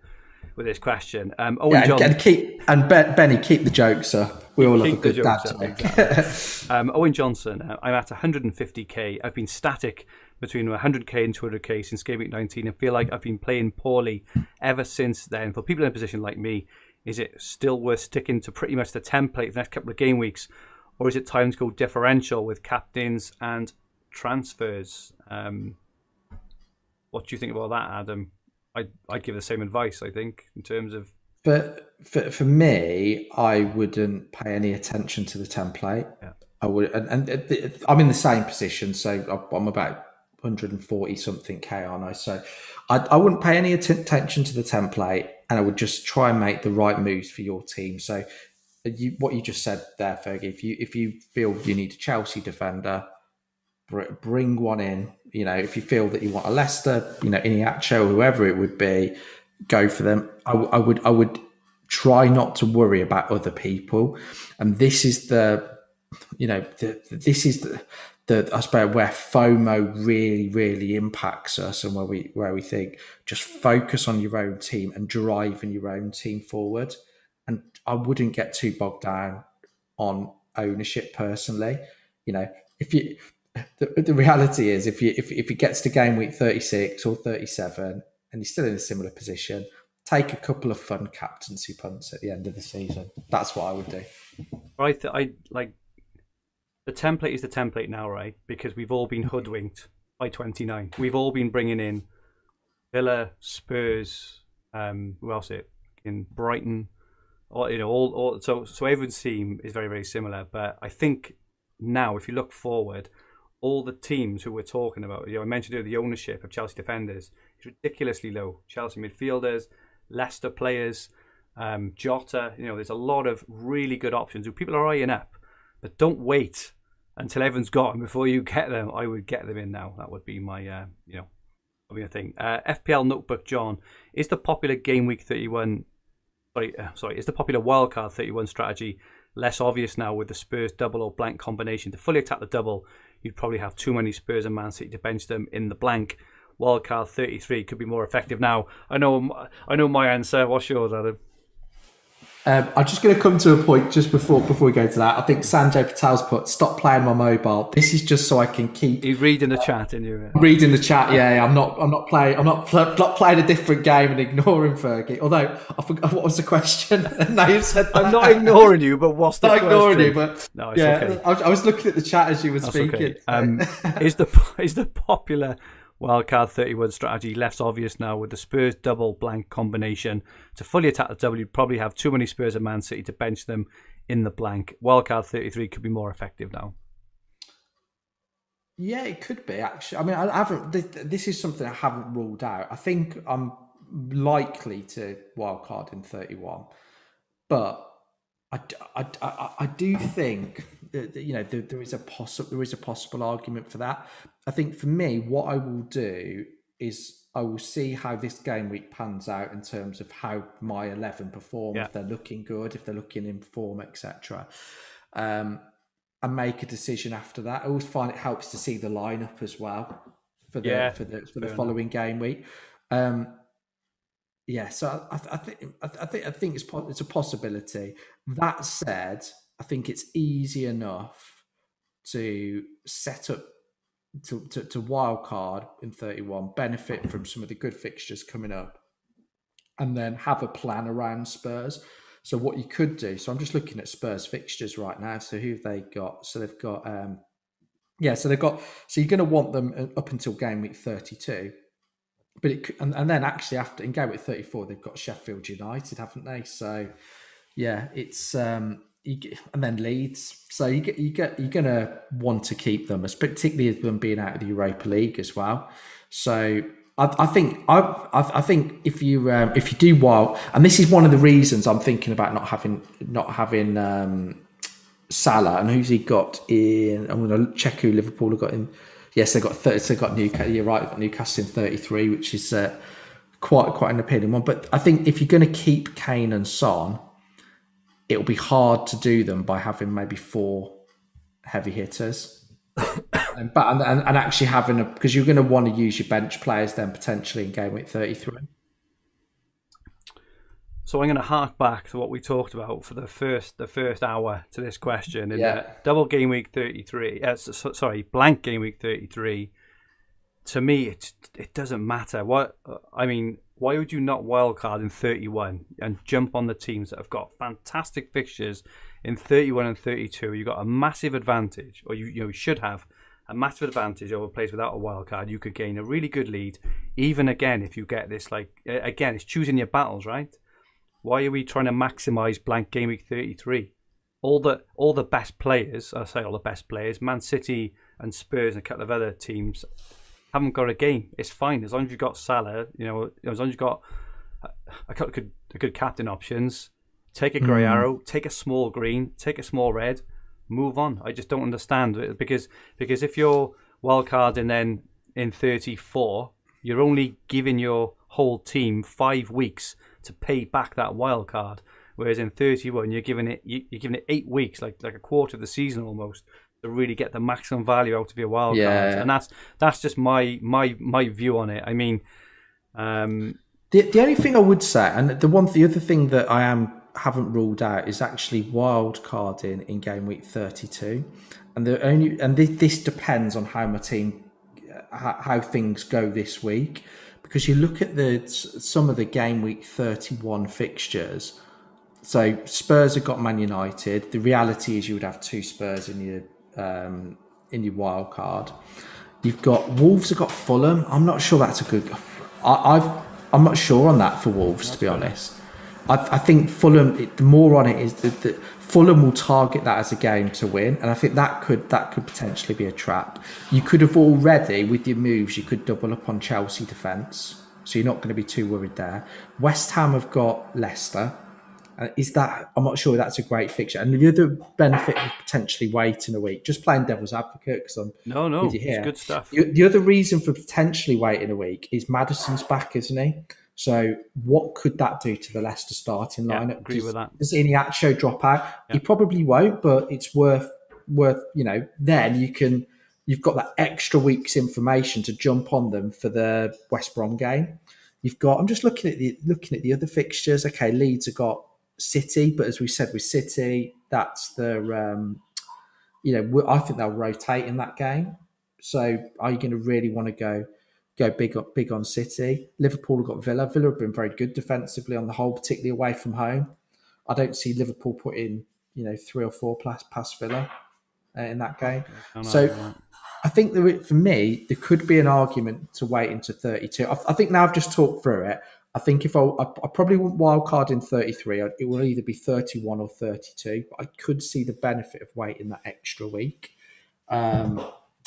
with his question. Um, Owen Yeah, John, and, keep and Ben, Benny keep the jokes up. We all love a good dad joke. exactly. um, Owen Johnson, uh, I'm at 150k. I've been static between 100k and 200k since game week 19 and feel like I've been playing poorly ever since then. For people in a position like me, is it still worth sticking to pretty much the template for the next couple of game weeks, or is it time to go differential with captains and transfers? Um, what do you think about that, Adam? I'd, I'd give the same advice, I think, in terms of. For, for, for me, I wouldn't pay any attention to the template. Yeah. I would, and, and I'm in the same position, so I'm about 140 something k, aren't I? So I, I wouldn't pay any attention to the template, and I would just try and make the right moves for your team. So you, what you just said there, Fergie, if you if you feel you need a Chelsea defender, bring one in. You know, if you feel that you want a Leicester, you know, Iheanacho, whoever it would be, go for them. I, I would I would try not to worry about other people, and this is the you know, the, this is the I suppose where FOMO really, really impacts us, and where we where we think just focus on your own team and driving your own team forward. I wouldn't get too bogged down on ownership personally. You know, if you the, the reality is if you if, if it gets to game week 36 or 37 and you're still in a similar position take a couple of fun captaincy punts at the end of the season that's what i would do right i like the template is the template now, right? Because we've all been hoodwinked by 29. We've all been bringing in Villa, Spurs, um, who else? It in Brighton, or you know, all, all so so everyone's team is very very similar. But I think now, if you look forward, all the teams who we're talking about, you know, I mentioned earlier the ownership of Chelsea defenders is ridiculously low. Chelsea midfielders, Leicester players, um, Jota. You know, there's a lot of really good options who people are eyeing up but don't wait until everyone's got them before you get them. I would get them in now. That would be my, uh, you know, would be a thing. Uh, FPL Notebook John is the popular game week 31. Sorry, uh, sorry, is the popular wildcard 31 strategy less obvious now with the Spurs double or blank combination? To fully attack the double, you'd probably have too many Spurs and Man City to bench them in the blank. Wildcard 33 could be more effective now. I know, I know my answer. What's yours, Adam? Um, I'm just going to come to a point just before before we go to that. I think Sanjay Patel's put stop playing my mobile. This is just so I can keep. You reading the chat, in you? Reading the chat, yeah, yeah. I'm not. I'm not playing. I'm not, pl- not playing a different game and ignoring Fergie. Although I forgot what was the question. now you've said that. I'm not ignoring you, but what's the not question? ignoring you, but no, yeah. Okay. I, I, was looking at the chat as you were That's speaking. Okay. Um, is the is the popular Wildcard 31 strategy less obvious now with the Spurs double blank combination. To fully attack the you'd probably have too many Spurs and Man City to bench them in the blank. Wildcard 33 could be more effective now. Yeah, it could be actually. I mean, I haven't. This is something I haven't ruled out. I think I'm likely to wildcard in 31, but I, I, I, I do think that, you know there, there is a possible there is a possible argument for that. I think for me, what I will do is I will see how this game week pans out in terms of how my eleven perform. Yeah. If they're looking good, if they're looking in form, etc. Um, and make a decision after that. I always find it helps to see the lineup as well for the yeah, for the for the following enough. game week. Um, yeah, so I, I think I, think I think it's it's a possibility. That said, I think it's easy enough to set up to, to, to wild card in 31, benefit from some of the good fixtures coming up, and then have a plan around Spurs. So what you could do, so I'm just looking at Spurs fixtures right now. So who have they got? So they've got um yeah, so they've got so you're going to want them uh, up until game week 32 but it and, and then actually after in game week 34 they've got Sheffield United haven't they so yeah it's um you and then Leeds so you get you get you're gonna want to keep them particularly them being out of the Europa League as well so I, I think I, I think if you um, if you do well and this is one of the reasons I'm thinking about not having not having um, Salah and who's he got in I'm to check who Liverpool have got in yes, they got 30, they got Newcastle. You're right, got Newcastle in 33, which is uh, quite quite an appealing one. But I think if you're going to keep Kane and Son, it'll be hard to do them by having maybe four heavy hitters. and, but and, and actually having a because you're going to want to use your bench players then potentially in game week 33. So I'm going to hark back to what we talked about for the first the first hour to this question. In yeah. double game week 33, uh, so, sorry, blank game week 33. to me, it it doesn't matter. What I mean, why would you not wildcard in 31 and jump on the teams that have got fantastic fixtures in 31 and 32? You've got a massive advantage, or you you, know, you should have a massive advantage over players without a wildcard. You could gain a really good lead, even again if you get this. Like again, it's choosing your battles, right? Why are we trying to maximise blank game week 33? All the all the best players, I say all the best players, Man City and Spurs and a couple of other teams haven't got a game. It's fine as long as you've got Salah. You know, as long as you've got a, good a good captain options. Take a grey mm. arrow, take a small green, take a small red, move on. I just don't understand it because because if you're wild card and then in 34, you're only giving your whole team five weeks to pay back that wild card. Whereas in 31, you're giving it you're giving it eight weeks, like like a quarter of the season almost, to really get the maximum value out of your wild yeah. cards. And that's that's just my my my view on it. I mean, um, the the only thing I would say, and the one the other thing that I am haven't ruled out is actually wild carding in game week 32 and the only and this, this depends on how my team how, how, things go this week because you look at the some of the game week 31 fixtures so spurs have got man united the reality is you would have two spurs in your um, in your wild card. You've got Wolves have got Fulham. I'm not sure that's a good. I, have I'm not sure on that for Wolves that's to be honest. I, I, think Fulham. The more on it is that, that Fulham will target that as a game to win, and I think that could that could potentially be a trap. You could have already with your moves, you could double up on Chelsea defence, so you're not going to be too worried there. West Ham have got Leicester. Uh, is that I'm not sure that's a great fixture. And the other benefit of potentially waiting a week, just playing devil's advocate because I'm no no here. good stuff. The, the, other reason for potentially waiting a week is Maddison's back, isn't he? So what could that do to the Leicester starting lineup? Yeah, agree does, with that. Does Iheanacho drop out? Yeah. He probably won't, but it's worth worth you know. Then you can you've got that extra week's information to jump on them for the West Brom game. You've got. I'm just looking at the looking at the other fixtures. Okay, Leeds have got City, but as we said with City, that's the um, you know I think they'll rotate in that game. So are you going to really want to go go big up big on City? Liverpool have got Villa. Villa have been very good defensively on the whole, particularly away from home. I don't see Liverpool putting you know three or four plus past Villa uh, in that game. So. I think there, for me, there could be an argument to wait into 32. I, I think now I've just talked through it. I think if I, I, I probably wouldn't wildcard in 33, it will either be 31 or 32. But I could see the benefit of waiting that extra week. Um,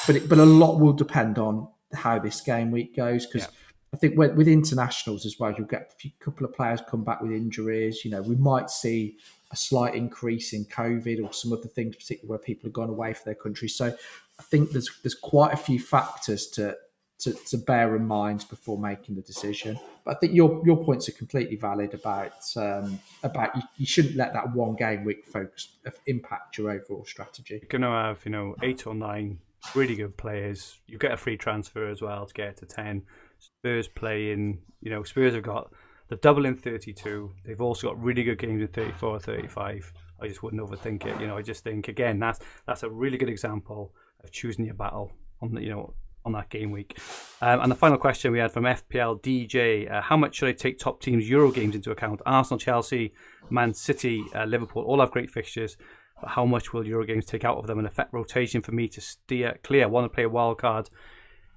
but it, but a lot will depend on how this game week goes because yeah. I think with, with, internationals as well, you'll get a few, couple of players come back with injuries. You know, we might see a slight increase in COVID or some other things, particularly where people have gone away for their country. So I think there's there's quite a few factors to to, to bear in mind before making the decision. But I think your your points are completely valid about um, about you, you, shouldn't let that one game week focus impact your overall strategy. You're going to have you know eight or nine really good players. You get a free transfer as well to get to ten. Spurs playing, you know, Spurs have got the double in 32. They've also got really good games in 34 35. I just wouldn't overthink it. You know, I just think again that's that's a really good example of choosing your battle on the you know on that game week. Um, and the final question we had from FPL DJ: uh, How much should I take top teams Euro games into account? Arsenal, Chelsea, Man City, uh, Liverpool all have great fixtures. But how much will Euro games take out of them and affect rotation for me to steer clear? I want to play a wild card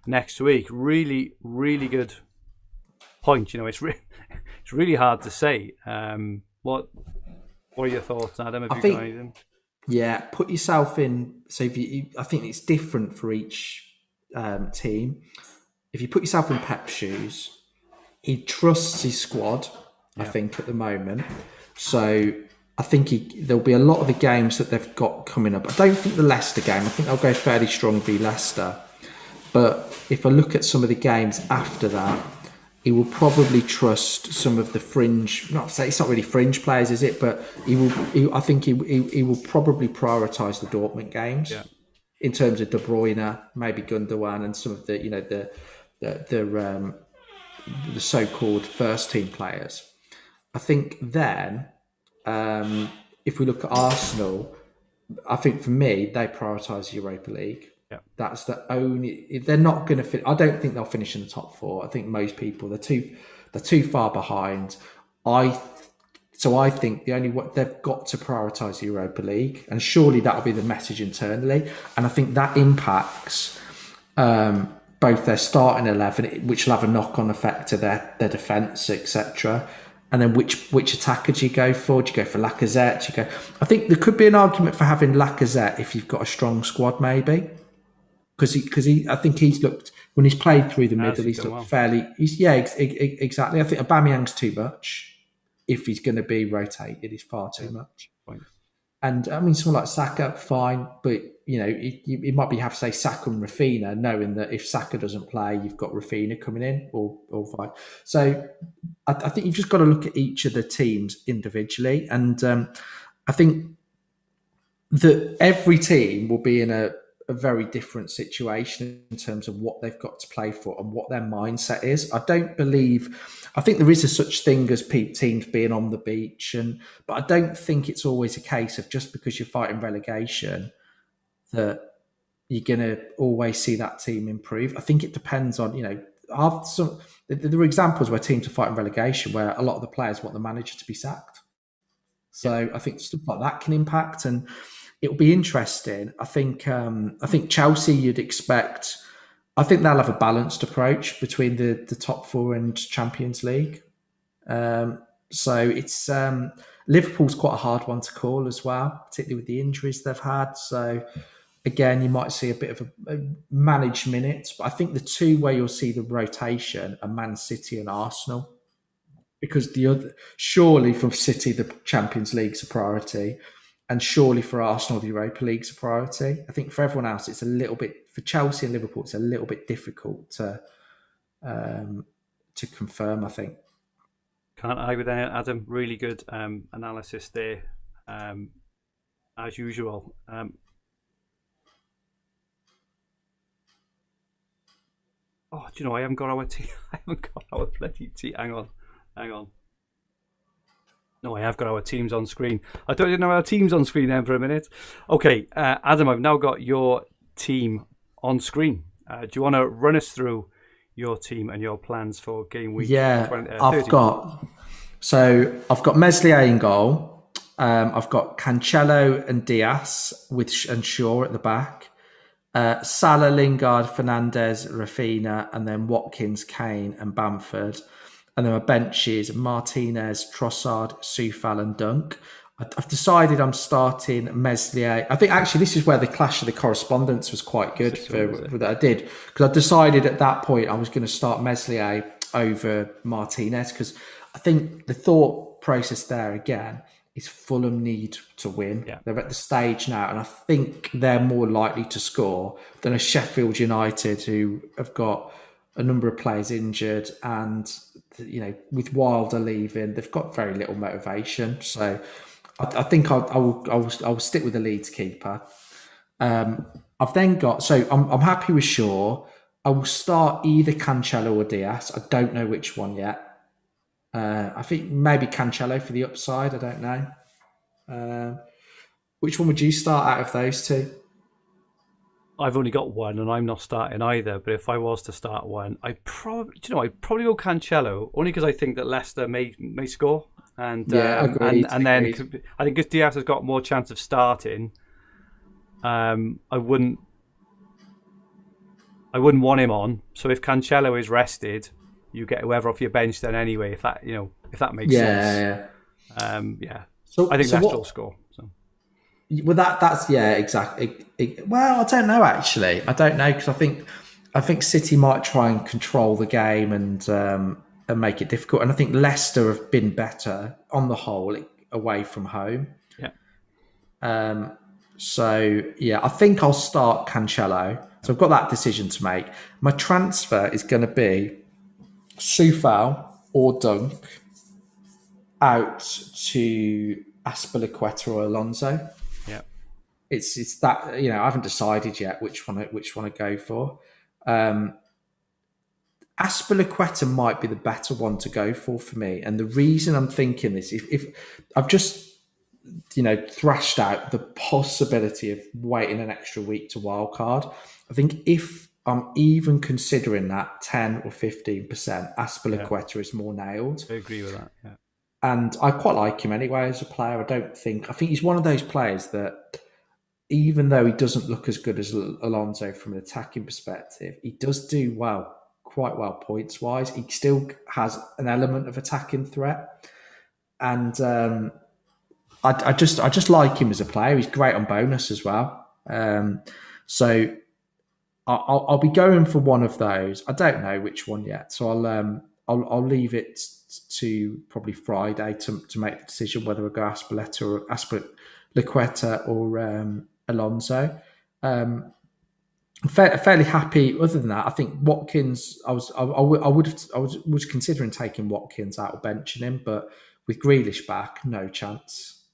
next week. Really, really good point. You know, it's re- it's really hard to say. Um, what what are your thoughts, Adam? Have I you think, Yeah, put yourself in. So if you, I think it's different for each um, team, if you put yourself in Pep's shoes, he trusts his squad. Yeah. I think at the moment, so I think he, there'll be a lot of the games that they've got coming up. I don't think the Leicester game. I think they'll go fairly strong v Leicester. But if I look at some of the games after that, he will probably trust some of the fringe. Not say it's not really fringe players, is it? But he will. He, I think he, he, he will probably prioritise the Dortmund games. Yeah in terms of De Bruyne, maybe Gundogan, and some of the you know the the the, um, the so-called first team players. I think then, um, if we look at Arsenal, I think for me they prioritise the Europa League. Yeah. That's the only. They're not going to fit. I don't think they'll finish in the top four. I think most people they're too they're too far behind. I so I think the only what they've got to prioritise the Europa League, and surely that'll be the message internally. And I think that impacts um, both their starting eleven, which will have a knock on effect to their their defence, etc. And then which which attacker do you go for? Do you go for Lacazette? Do you go? I think there could be an argument for having Lacazette if you've got a strong squad, maybe because he because he I think he's looked when he's played through the middle, he's looked well. fairly. He's yeah, ex, ex, exactly. I think Aubameyang's too much. If he's going to be rotated, he's far too much. And I mean, someone like Saka, fine, but you know, it, it might be have to say Saka and Raphinha, knowing that if Saka doesn't play, you've got Raphinha coming in, or or fine. So I, I think you've just got to look at each of the teams individually, and um, I think that every team will be in a a very different situation in terms of what they've got to play for and what their mindset is. I don't believe, I think there is a such thing as teams being on the beach, and but I don't think it's always a case of just because you're fighting relegation that you're going to always see that team improve. I think it depends on you know. Some, there are examples where teams are fighting relegation where a lot of the players want the manager to be sacked. So I think stuff like that can impact and it'll be interesting. I think um, I think Chelsea you'd expect. I think they'll have a balanced approach between the the top four and Champions League. Um, so it's um, Liverpool's quite a hard one to call as well, particularly with the injuries they've had. So again, you might see a bit of a, a managed minutes, but I think the two where you'll see the rotation are Man City and Arsenal. Because the other, surely for City, the Champions League's a priority and surely for Arsenal, the Europa League's a priority. I think for everyone else, it's a little bit for Chelsea and Liverpool. It's a little bit difficult to um, to confirm. I think. Can't I with that, Adam? Really good um, analysis there, um, as usual. Um, oh, do you know I haven't got our tea? I haven't got our bloody tea. Hang on, hang on. No, I have got our teams on screen. I thought you didn't have our teams on screen then for a minute. Okay, uh, Adam, I've now got your team on screen. Uh, do you want to run us through your team and your plans for game week? Yeah, 20, uh, I've got. So I've got Meslier in goal. Um, I've got Cancelo and Dias with and Shaw at the back. Uh, Salah, Lingard, Fernandes, Raphinha, and then Watkins, Kane, and Bamford. And there are benches Martinez, Trossard, Coufal, and Dunk. I've decided I'm starting Meslier. I think actually this is where the clash of the correspondence was quite good for, for, that I did because I decided at that point I was going to start Meslier over Martinez because I think the thought process there again is Fulham need to win. Yeah. They're at the stage now, and I think they're more likely to score than a Sheffield United who have got a number of players injured, and you know, with Wilder leaving, they've got very little motivation. So, I, I think I'll, I will, I will, I will stick with the Leeds keeper. Um, I've then got so I'm, I'm happy with Shaw. I will start either Cancelo or Dias. I don't know which one yet. Uh, I think maybe Cancelo for the upside. I don't know. Uh, which one would you start out of those two? I've only got one, and I'm not starting either. But if I was to start one, I probably, you know, I'd probably go Cancelo only because I think that Leicester may may score, and yeah, um, and, and then I think if Dias has got more chance of starting, um, I wouldn't, I wouldn't want him on. So if Cancelo is rested, you get whoever off your bench then anyway. If that you know, if that makes yeah, sense, yeah, um, yeah. So I think so Leicester what, will score. Well, that that's yeah, exactly. well, I don't know actually. I don't know because I think I think City might try and control the game and um, and make it difficult. And I think Leicester have been better on the whole away from home. Yeah. Um. So yeah, I think I'll start Cancelo. So I've got that decision to make. My transfer is going to be Coufal or Dunk out to Azpilicueta or Alonso it's it's that you know I haven't decided yet which one which one to go for. Um, Azpilicueta might be the better one to go for for me, and the reason I'm thinking this, if, if I've just you know, thrashed out the possibility of waiting an extra week to wildcard. I think if I'm even considering that 10 or 15%, Azpilicueta yeah. is more nailed. I agree with that, yeah. And I quite like him anyway as a player. I don't think, I think he's one of those players that even though he doesn't look as good as Alonso from an attacking perspective, he does do well, quite well points wise. He still has an element of attacking threat. And, um, I, I, just I just like him as a player. He's great on bonus as well. Um, so I'll, I'll, be going for one of those. I don't know which one yet, so I'll um, I'll, I'll leave it to probably Friday to, to make the decision whether I go Azpilicueta or Azpilicueta or um, Alonso. Um, fairly happy. Other than that, I think Watkins. I was I, I, I would have I was was considering taking Watkins out or benching him, but with Grealish back, no chance.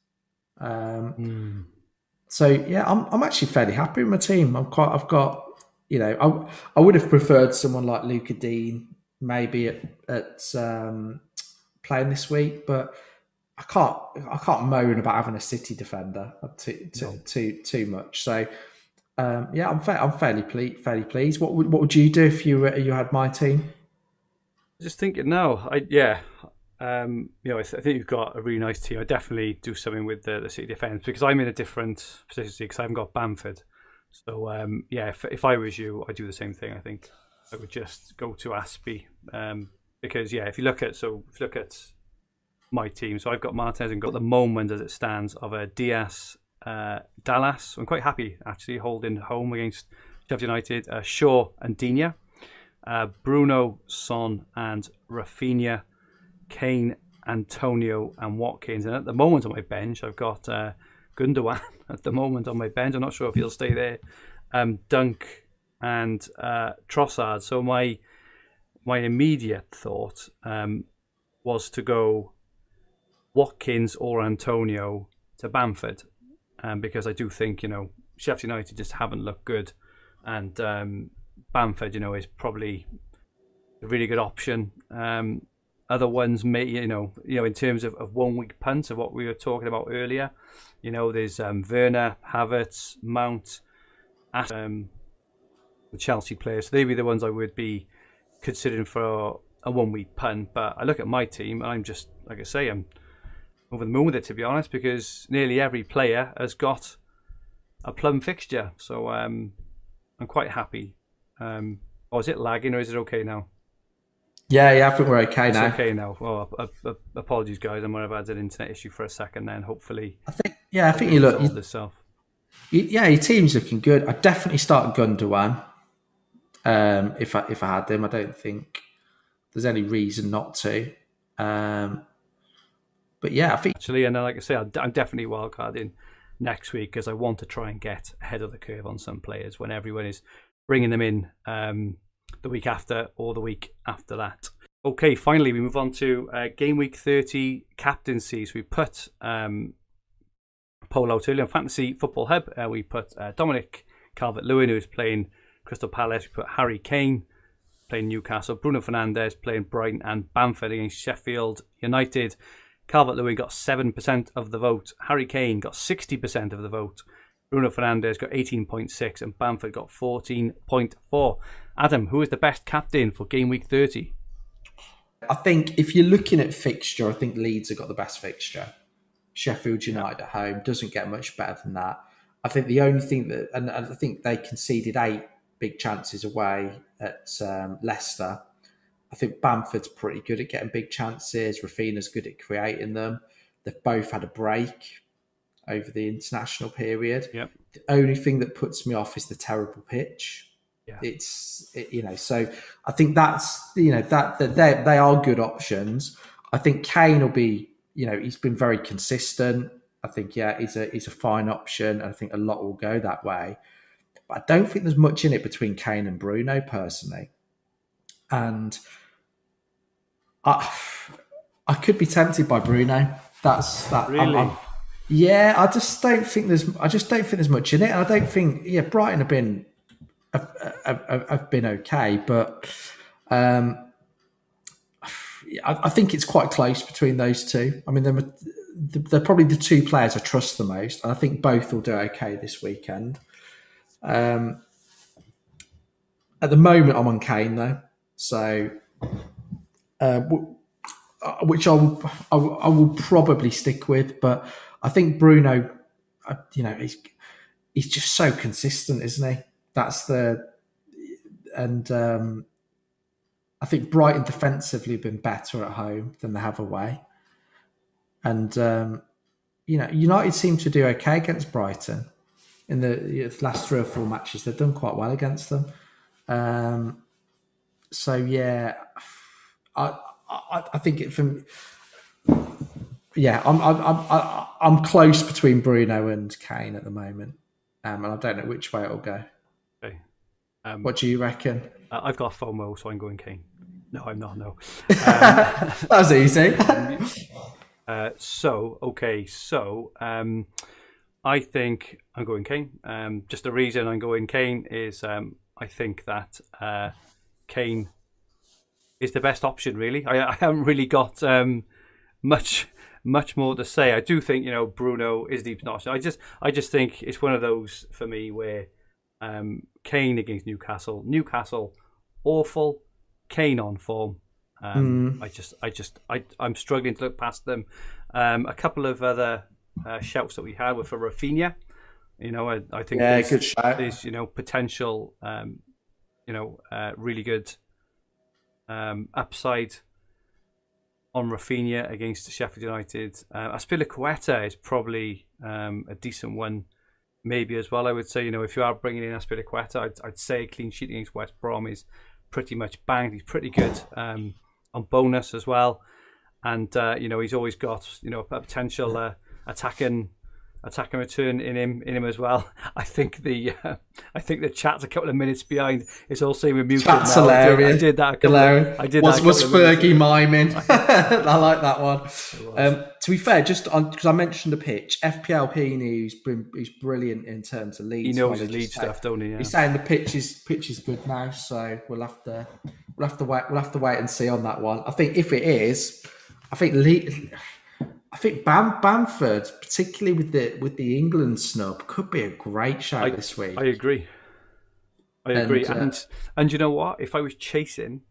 Um, mm. So yeah, I'm I'm actually fairly happy with my team. I'm quite. I've got you know I I would have preferred someone like Lucas Digne maybe at, at um, playing this week, but I can't I can't moan about having a City defender too too no. too, too much. So um, yeah, I'm fa- I'm fairly ple- fairly pleased. What would what would you do if you you had my team? Just thinking now, I yeah, um, you know, I, th- I, think you've got a really nice team. I definitely do something with the, the City defence because I'm in a different position because I haven't got Bamford. So um, yeah, if, if I was you, I'd do the same thing. I think I would just go to Azpi um, because yeah, if you look at so if you look at my team, so I've got Martinez and got the moment as it stands of a Dias, uh, Dallas. I'm quite happy actually holding home against Sheffield United, uh, Shaw and Digne, uh, Bruno, Son and Raphinha. Kane, Antonio, and Watkins. And at the moment on my bench, I've got uh, Gundogan at the moment on my bench. I'm not sure if he'll stay there. Um, Dunk and uh, Trossard. So my my immediate thought um, was to go Watkins or Antonio to Bamford, um, because I do think you know Sheffield United just haven't looked good, and um, Bamford, you know, is probably a really good option. Um, other ones may you know you know in terms of, of one week punts of what we were talking about earlier you know there's um, Werner Havertz Mount um, the Chelsea players. So they'd be the ones I would be considering for a one week punt. But I look at my team and I'm just like I say I'm over the moon with it to be honest because nearly every player has got a plum fixture so um, I'm quite happy um, or is it lagging or is it okay now yeah, yeah, I think we're okay it's now. okay now. Well, uh, uh, apologies, guys. I might have had an internet issue for a second. Then hopefully, I think yeah, I think you look you, you, yeah, your team's looking good. I definitely start Gundogan. Um, if I if I had them, I don't think there's any reason not to. Um, but yeah, I think actually, and like I say, I'm definitely wildcarding next week because I want to try and get ahead of the curve on some players when everyone is bringing them in. Um, the week after or the week after that. Okay, finally, we move on to uh, game week 30 captaincies. We put um, poll out earlier on Fantasy Football Hub. Uh, we put uh, Dominic Calvert Lewin, who's playing Crystal Palace. We put Harry Kane playing Newcastle. Bruno Fernandes playing Brighton and Bamford against Sheffield United. Calvert Lewin got 7% of the vote. Harry Kane got 60% of the vote. Bruno Fernandes got 18.6 and Bamford got 14.4. Adam, who is the best captain for game week 30? I think if you're looking at fixture, I think Leeds have got the best fixture. Sheffield United at home doesn't get much better than that. I think the only thing that, and I think they conceded eight big chances away at um, Leicester. I think Bamford's pretty good at getting big chances. Raphinha's good at creating them. They've both had a break over the international period. Yep. The only thing that puts me off is the terrible pitch. Yeah. It's it, you know, so I think that's you know that that they they are good options. I think Kane will be you know he's been very consistent. I think yeah he's a he's a fine option. and I think a lot will go that way. But I don't think there's much in it between Kane and Bruno personally. And I I could be tempted by Bruno. That's that. Really? I'm, I'm, yeah, I just don't think there's. I just don't think there's much in it. I don't think. Yeah, Brighton have been have, have, have been okay, but um, I, I, think it's quite close between those two. I mean, they're probably the two players I trust the most, and I think both will do okay this weekend. Um, at the moment, I'm on Kane though, so uh, which I will, I will, I will probably stick with. But I think Bruno, uh, you know, he's he's just so consistent, isn't he? That's the and um, I think Brighton defensively have been better at home than they have away. And um, you know, United seem to do okay against Brighton in the last three or four matches. They've done quite well against them. Um, so yeah, I, I, I think it from yeah, I'm I'm I'm I'm close between Bruno and Kane at the moment, um, and I don't know which way it'll go. Okay. Um, what do you reckon? I've got a FOMO, so I'm going Kane. No, I'm not. No, um, that was easy. uh, so okay, so um, I think I'm going Kane. Um, just the reason I'm going Kane is um, I think that uh, Kane is the best option. Really, I, I haven't really got um, much much more to say. I do think you know Bruno is the option. I just I just think it's one of those for me where um, Kane against Newcastle, Newcastle awful, Kane on form. Um, mm. I just I just I I'm struggling to look past them. Um, a couple of other uh, shouts that we had were for Raphinha. You know, I, I think yeah, there's, there's you know potential, um, you know, uh, really good um, upside on Raphinha against Sheffield United. Uh, Azpilicueta is probably um, a decent one, maybe as well. I would say, you know, if you are bringing in Azpilicueta, I'd, I'd say clean sheet against West Brom is pretty much banged. He's pretty good um, on bonus as well, and uh, you know he's always got you know a potential uh, attacking attack and return in him in him as well. I think the uh, I think the chat's a couple of minutes behind. It's all we're muted. Chat's now. hilarious. I did, I did that. Hilarious. I did was, that. Was Fergie miming? I like that one. Um, to be fair, just because I mentioned the pitch, FPL news he's brilliant in terms of Leeds. He knows his lead stuff, don't he? Yeah. He's saying the pitch is pitch is good now, so we'll have to we'll have to wait we'll have to wait and see on that one. I think if it is, I think lead I think Bam- Bamford, particularly with the with the England snub, could be a great shout I, this week. I agree. I agree, and, uh, and and you know what? If I was chasing,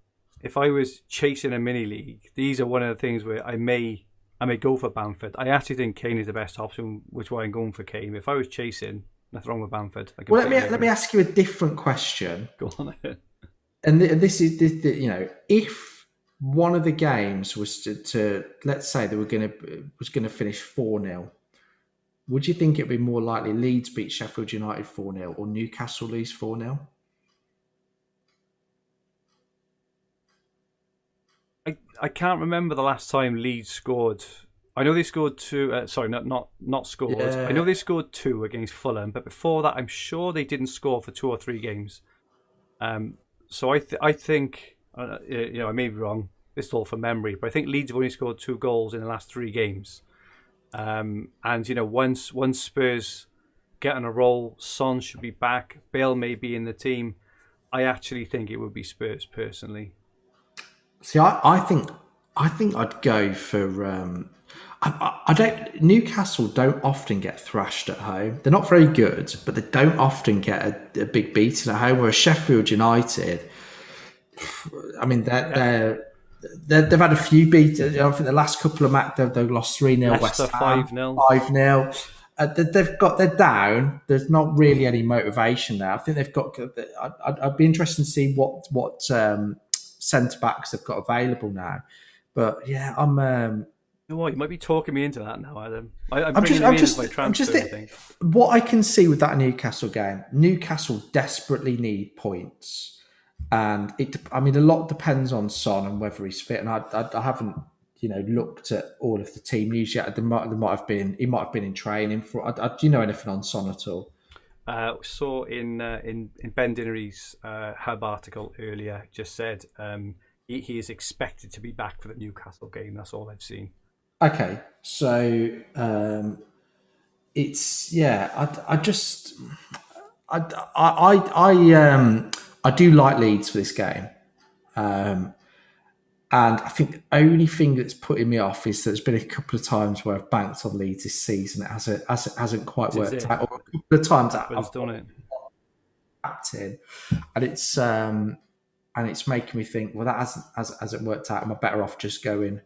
if I was chasing a mini league, these are one of the things where I may I may go for Bamford. I actually think Kane is the best option, which is why I'm going for Kane. If I was chasing, nothing wrong with Bamford. Well, let me let me ask you a different question. Go on. and this is this, you know if one of the games was to, to let's say they were going to was going to finish 4 0 would you think it'd be more likely Leeds beat Sheffield United 4 0 or Newcastle lose 4 0? I, I can't remember the last time Leeds scored. I know they scored two. Uh, sorry, not not not scored. Yeah. I know they scored two against Fulham, but before that, I'm sure they didn't score for two or three games. Um, so I th- I think uh, you know, I may be wrong. This is all from memory, but I think Leeds have only scored two goals in the last three games. Um, and you know, once once Spurs get on a roll, Son should be back. Bale may be in the team. I actually think it would be Spurs personally. See, I, I think I think I'd go for. Um, I, I, don't. Newcastle don't often get thrashed at home. They're not very good, but they don't often get a, a big beating at home. Whereas Sheffield United, I mean, they're, they're they've had a few beats. I think the last couple of matches they've, they've lost three 0 West Ham, five 0 five 0 uh, They've got they're down. There's not really any motivation there. I think they've got. I'd, I'd be interested to see what what um, centre backs they've got available now. But yeah, I'm. Um, you know what? You might be talking me into that now, Adam. I, am just, I'm just, I'm just what I can see with that Newcastle game. Newcastle desperately need points and it I mean a lot depends on Son and whether he's fit. And I, I, I haven't you know looked at all of the team news yet. There might, there might have been he might have been in training for I, do you know anything on Son at all? Uh, saw in uh, in in Ben Dinnery's uh, hub article earlier just said um, he, he is expected to be back for the Newcastle game. That's all I've seen. Okay. So um, it's yeah I, I just I I I, I um I do like Leeds for this game. Um, And I think the only thing that's putting me off is that there's been a couple of times where I've banked on Leeds this season. It hasn't, hasn't, hasn't quite worked it? out. Or a couple of times I've Happens, don't it? and it's um, and it's making me think, well, that hasn't hasn't, hasn't worked out. Am I better off just going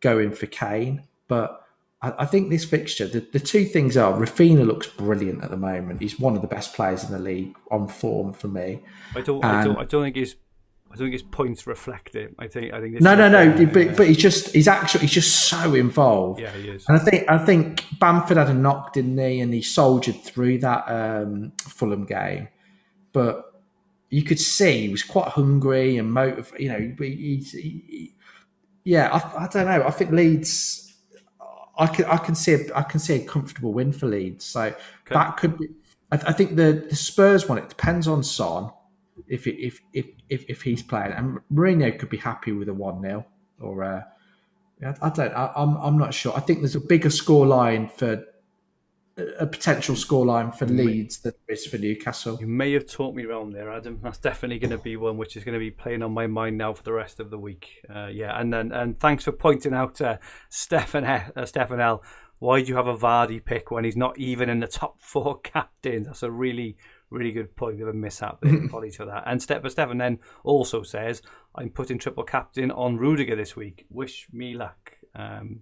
going for Kane? But I, I think this fixture, the, the two things are, Raphinha looks brilliant at the moment. He's one of the best players in the league on form for me. I don't. I don't. I don't think his. I don't think his points reflect it. I think. I think. No, no, no. Yeah, But, but he's just he's actually he's just so involved. yeah, he is. And I think I think Bamford had a knock, didn't he? And he soldiered through that um, Fulham game, but you could see he was quite hungry and motive. You know, he, he, he, yeah. I, I don't know. I think Leeds. I can I can see a, I can see a comfortable win for Leeds. So that could be. I, I think the, the Spurs one. It depends on Son if it, if, if if if he's playing, and Mourinho could be happy with a one 0 or. Uh, I don't. I, I'm. I'm not sure. I think there's a bigger score line for a potential scoreline for Leeds than there is for Newcastle. You may have taught me around there, Adam. That's definitely going to be one which is going to be playing on my mind now for the rest of the week. Uh, yeah, and then and thanks for pointing out uh, Stefan uh, Stefan L. Why do you have a Vardy pick when he's not even in the top four captains? That's a really really good point of a mishap there. Apologies for that. And Stefan Stefan then also says I'm putting triple captain on Rudiger this week. Wish me luck. Um,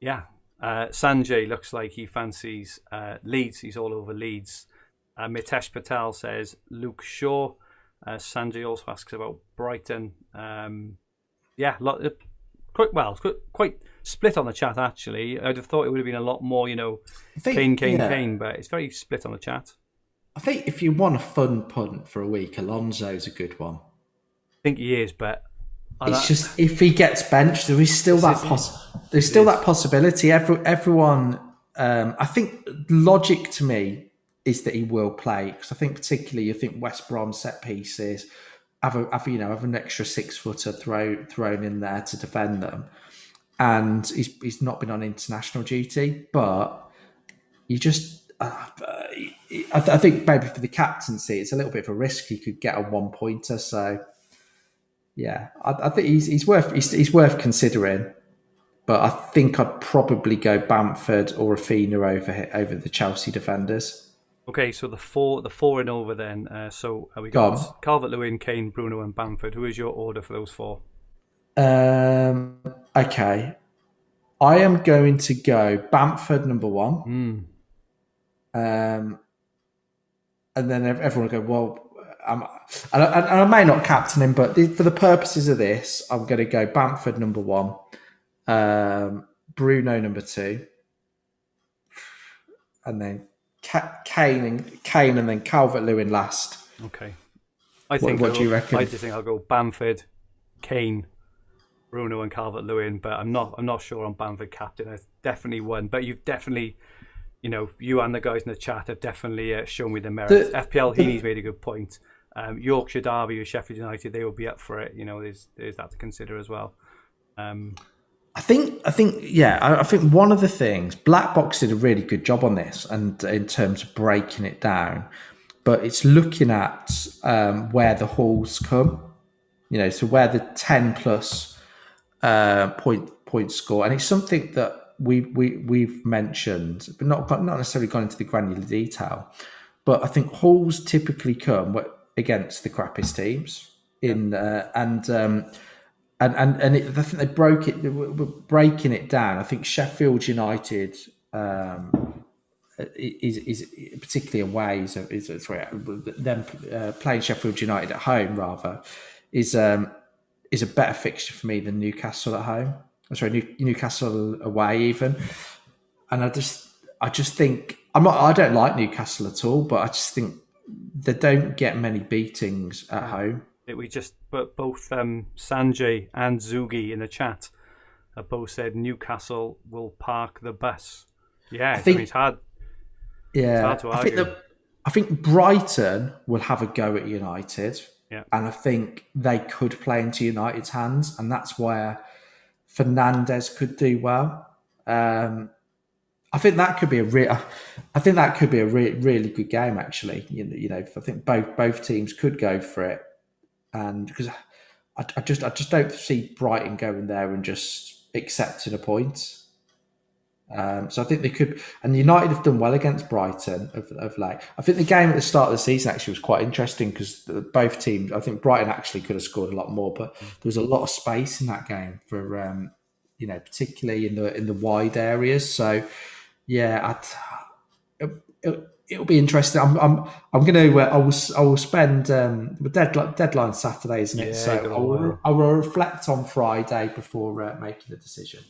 yeah, uh, Sanjay looks like he fancies uh, Leeds. He's all over Leeds. Uh, Mitesh Patel says Luke Shaw. Uh, Sanjay also asks about Brighton. Um, yeah, lot, uh, quite well, quite, quite split on the chat actually. I'd have thought it would have been a lot more, you know, think, Kane, Kane, yeah, Kane, but it's very split on the chat. I think if you want a fun punt for a week, Alonso's a good one. I think he is, but I It's like- just if he gets benched, there is still that poss- There's still that possibility. Every, everyone, um, I think, logic to me is that he will play because I think particularly you think West Brom set pieces have a have, you know have an extra six footer throw thrown in there to defend them, and he's he's not been on international duty, but you just. Uh, I, I think maybe for the captaincy, it's a little bit of a risk. He could get a one pointer, so yeah, I, I think he's he's worth he's, he's worth considering. But I think I'd probably go Bamford or Raphinha over over the Chelsea defenders. Okay, so the four, the four and over then. Uh, so we Go got Calvert Lewin, Kane, Bruno, and Bamford. Who is your order for those four? Um, okay, I am going to go Bamford number one, Mm. um, and then everyone will go well. I'm, and, I, and I may not captain him, but the, for the purposes of this, I'm going to go Bamford number one, um, Bruno number two, and then Kane and Kane, and then Calvert Lewin last. Okay. I think. what do you reckon? I just think I'll go Bamford, Kane, Bruno, and Calvert Lewin. But I'm not. I'm not sure on Bamford captain. I definitely won, But you've definitely, you know, you and the guys in the chat have definitely uh, shown me the merits. The- FPL Heaney's made a good point. Um, Yorkshire Derby or Sheffield United, they will be up for it. You know, there's there's that to consider as well. Um, I think, I think, yeah, I, I think one of the things Black Box did a really good job on this, and in terms of breaking it down, but it's looking at um, where the hauls come, you know, so where the ten plus uh, point point score, and it's something that we we we've mentioned, but not not necessarily gone into the granular detail. But I think hauls typically come wi- against the crappiest teams in, uh, and um, and and and it, I think they broke it. they were- breaking it down. I think Sheffield United um, is is particularly away. Is, is sorry, them uh, playing Sheffield United at home rather is um, is a better fixture for me than Newcastle at home. I'm sorry, New, Newcastle away even. And I just I just think I'm not. I don't like Newcastle at all, but I just think they don't get many beatings at home. that we just but both um, Sanjay and Zugi in the chat have both said Newcastle will park the bus. Yeah, I think- it's hard. Yeah, hard to I think that I think Brighton will have a go at United, Yeah. and I think they could play into United's hands, and that's where Fernandes could do well. Um, I think that could be a real. I think that could be a re- really good game. Actually, you know, you know, I think both both teams could go for it, and because I, I just I just don't see Brighton going there and just accepting a point. Um, so I think they could, and United have done well against Brighton of, of late. I think the game at the start of the season actually was quite interesting because both teams. I think Brighton actually could have scored a lot more, but there was a lot of space in that game for um, you know, particularly in the in the wide areas. So yeah, I'd, it, it'll be interesting. I'm I'm I'm going to uh, I will I will spend um, the deadline deadline Saturday, isn't it? Yeah, so I will. I will reflect on Friday before uh, making a decision.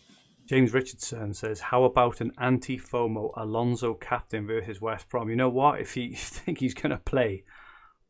James Richardson says, "How about an anti-FOMO Alonso captain versus West Brom? You know what? If you think he's going to play,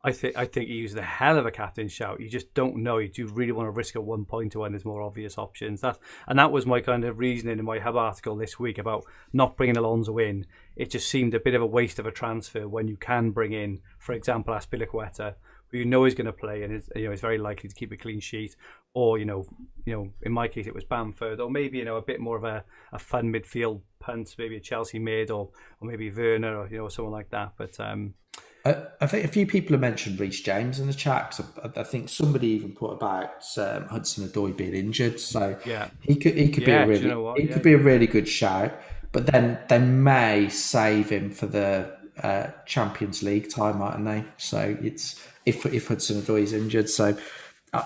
I think I think he he's the hell of a captain shout. You just don't know. You do really want to risk a one pointer when there's more obvious options. That and that was my kind of reasoning in my hub article this week about not bringing Alonso in. It just seemed a bit of a waste of a transfer when you can bring in, for example, Azpilicueta, who you know is going to play and is you know is very likely to keep a clean sheet, or you know you know in my case it was Bamford, or maybe you know a bit more of a, a fun midfield punt, maybe a Chelsea mid, or or maybe Werner, or you know someone like that. But um, I, I think a few people have mentioned Reece James in the chat. 'cause I, I think somebody even put about um, Hudson Odoi being injured, so Yeah. he could he could Yeah, be a you really know he Yeah. could be a really good shout. But then they may save him for the uh, Champions League time, mightn't they? So it's if if Hudson Odoi is injured, so.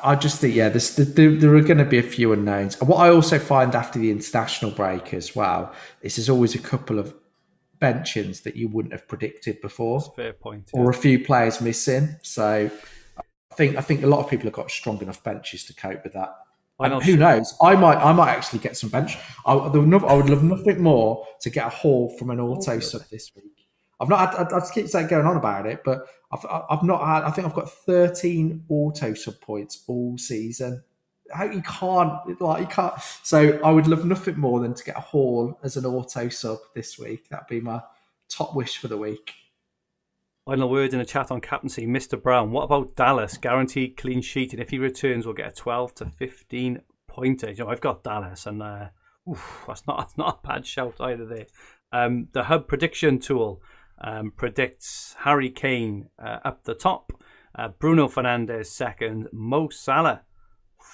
I just think, yeah, there's, there, there are going to be a few unknowns. And what I also find after the international break as well is there's always a couple of benchings that you wouldn't have predicted before fair point. or a few players missing. So I think I think a lot of people have got strong enough benches to cope with that. And who knows? I might I might actually get some bench. I, no- I would love nothing more to get a haul from an auto sub this week. I've not. Had, I, I just keep saying going on about it, but I've I've not had. I think I've got thirteen auto sub points all season. How you can't like you can't. So I would love nothing more than to get a haul as an auto sub this week. That'd be my top wish for the week. Final word in the chat on captaincy, Mr. Brown. What about Dallas? Guaranteed clean sheet, and if he returns, we'll get a 12 to 15 pointer. You know, I've got Dallas, and uh, oof, that's not that's not a bad shout either. There, um, the Hub prediction tool um, predicts Harry Kane uh, up the top, uh, Bruno Fernandes second, Mo Salah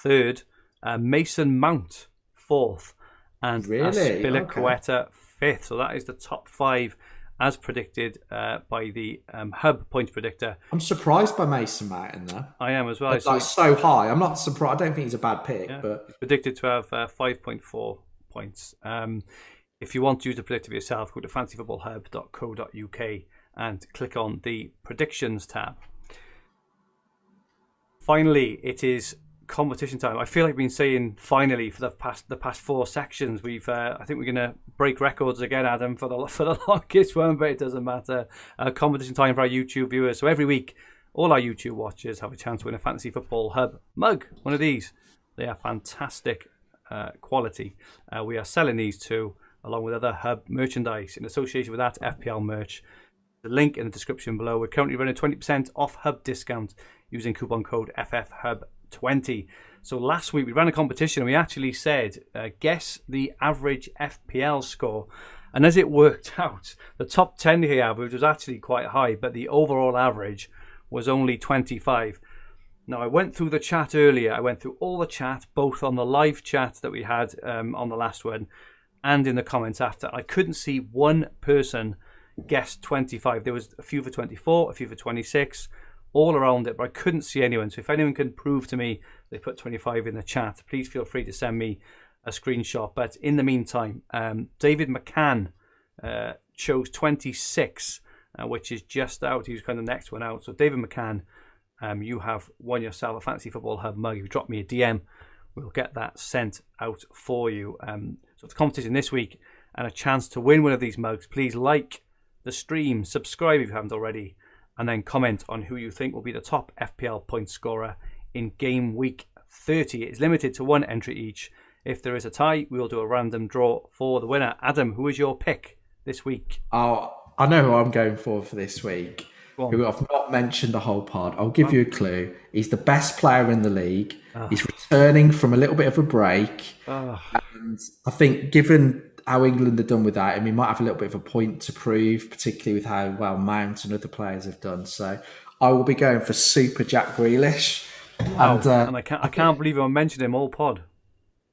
third, uh, Mason Mount fourth, and Really? Azpilicueta fifth. So that is the top five as predicted uh, by the um, Hub Point Predictor. I'm surprised by Mason Mount in there. I am as well. Like So high. I'm not surprised. I don't think he's a bad pick, Yeah. but predicted to have uh, 5.4 points. Um, if you want to use the predictor yourself, go to fantasyfootballhub.co.uk and click on the predictions tab. Finally, it is competition time. I feel like I've been saying finally for the past the past four sections. We've uh, I think we're going to break records again, Adam, for the for the longest one, but it doesn't matter. Uh, competition time for our YouTube viewers. So every week, all our YouTube watchers have a chance to win a Fantasy Football Hub mug. One of these. They are fantastic uh, quality. Uh, we are selling these too, along with other Hub merchandise in association with that FPL merch. The link in the description below. We're currently running 20% off Hub discount using coupon code FFHub20. So last week we ran a competition and we actually said, uh, guess the average FPL score. And as it worked out, the top 10 here average was actually quite high, but the overall average was only 25. Now, I went through the chat earlier. I went through all the chat, both on the live chat that we had um, on the last one and in the comments after. I couldn't see one person guess 25. There was a few for 24, a few for 26, all around it, but I couldn't see anyone. So if anyone can prove to me they put 25 in the chat, please feel free to send me a screenshot. But in the meantime, um, David McCann uh, chose 26, uh, which is just out. He was kind of the next one out. So David McCann, um, you have won yourself a Fantasy Football Hub mug. If you drop me a DM, we'll get that sent out for you. Um, so the competition this week and a chance to win one of these mugs. Please like the stream, subscribe if you haven't already, and then comment on who you think will be the top FPL point scorer in game week 30. It's limited to one entry each. If there is a tie, we will do a random draw for the winner. Adam, who is your pick this week? oh, I know who I'm going for for this week. Who I've not mentioned the whole pod. I'll give you a clue. He's the best player in the league. Ah. He's returning from a little bit of a break. Oh, And I think, given how England have done with that, and we might have a little bit of a point to prove, particularly with how well Mount and other players have done. So I will be going for Super Jack Grealish. Wow. And, uh, and I can't I can't believe I mentioned him all pod.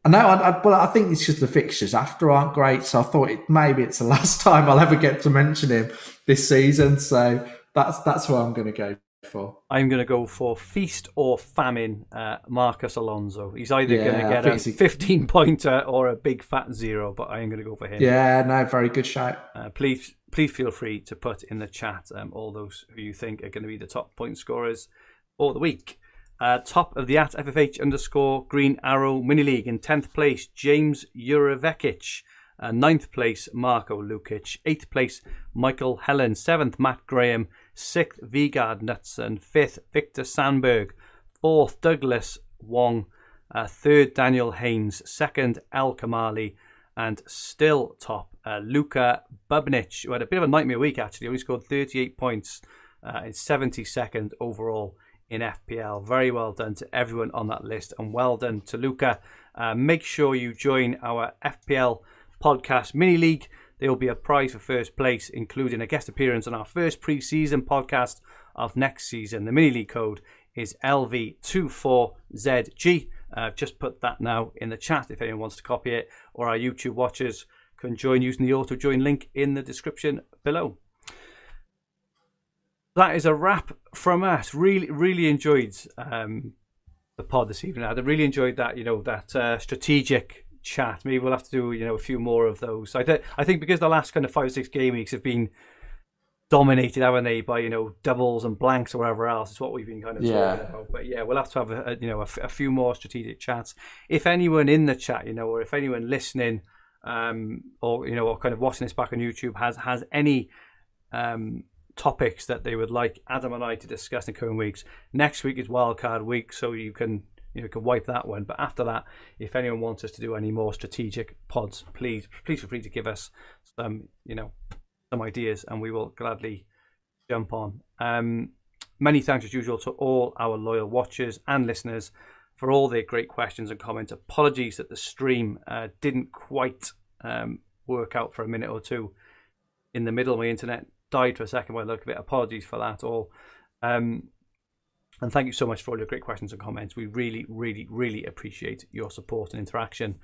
I know, I, I, but I think it's just the fixtures after aren't great. So I thought it, maybe it's the last time I'll ever get to mention him this season. So that's that's what I'm going to go for. I'm going to go for feast or famine. Uh, Marcos Alonso. He's either yeah, going to get a 15 pointer or a big fat zero, but I am going to go for him. Yeah, no, very good shout. Uh, please, please feel free to put in the chat um, all those who you think are going to be the top point scorers for the week. Uh, top of the at FFH underscore Green Arrow Mini League in 10th place, James Jurovekic. Uh, ninth place, Marco Lukic. Eighth place, Michael Helen. Seventh, Matt Graham. Sixth, Vigard Knutson. Fifth, Victor Sandberg. Fourth, Douglas Wong. Uh, third, Daniel Haynes. Second, El Kamali. And still top, uh, Luka Bubnic, who had a bit of a nightmare week actually. Only scored 38 points uh, in 72nd overall in FPL. Very well done to everyone on that list, and well done to Luca. Uh, make sure you join our FPL podcast mini league. There will be a prize for first place, including a guest appearance on our first pre-season podcast of next season. The mini league code is LV24ZG. I've just put that now in the chat if anyone wants to copy it, or our YouTube watchers can join using the auto join link in the description below that is a wrap from us. Really, really enjoyed um, the pod this evening. I really enjoyed that. You know that uh, strategic chat. Maybe we'll have to do you know a few more of those. I think I think because the last kind of five or six game weeks have been dominated, haven't they, by you know doubles and blanks or whatever else. It's what we've been kind of yeah. talking about. But yeah, we'll have to have a, a you know a, f- a few more strategic chats. If anyone in the chat, you know, or if anyone listening, um, or you know, or kind of watching this back on YouTube has has any um topics that they would like Adam and I to discuss in coming weeks. Next week is wildcard week, so you can you know can wipe that one. But after that, if anyone wants us to do any more strategic pods, please please feel free to give us some you know some ideas, and we will gladly jump on. Um, many thanks as usual to all our loyal watchers and listeners for all their great questions and comments. Apologies that the stream uh, didn't quite um, work out for a minute or two in the middle. My internet died for a second by the look of it. Apologies for that all. Um, and thank you so much for all your great questions and comments. We really, really, really appreciate your support and interaction.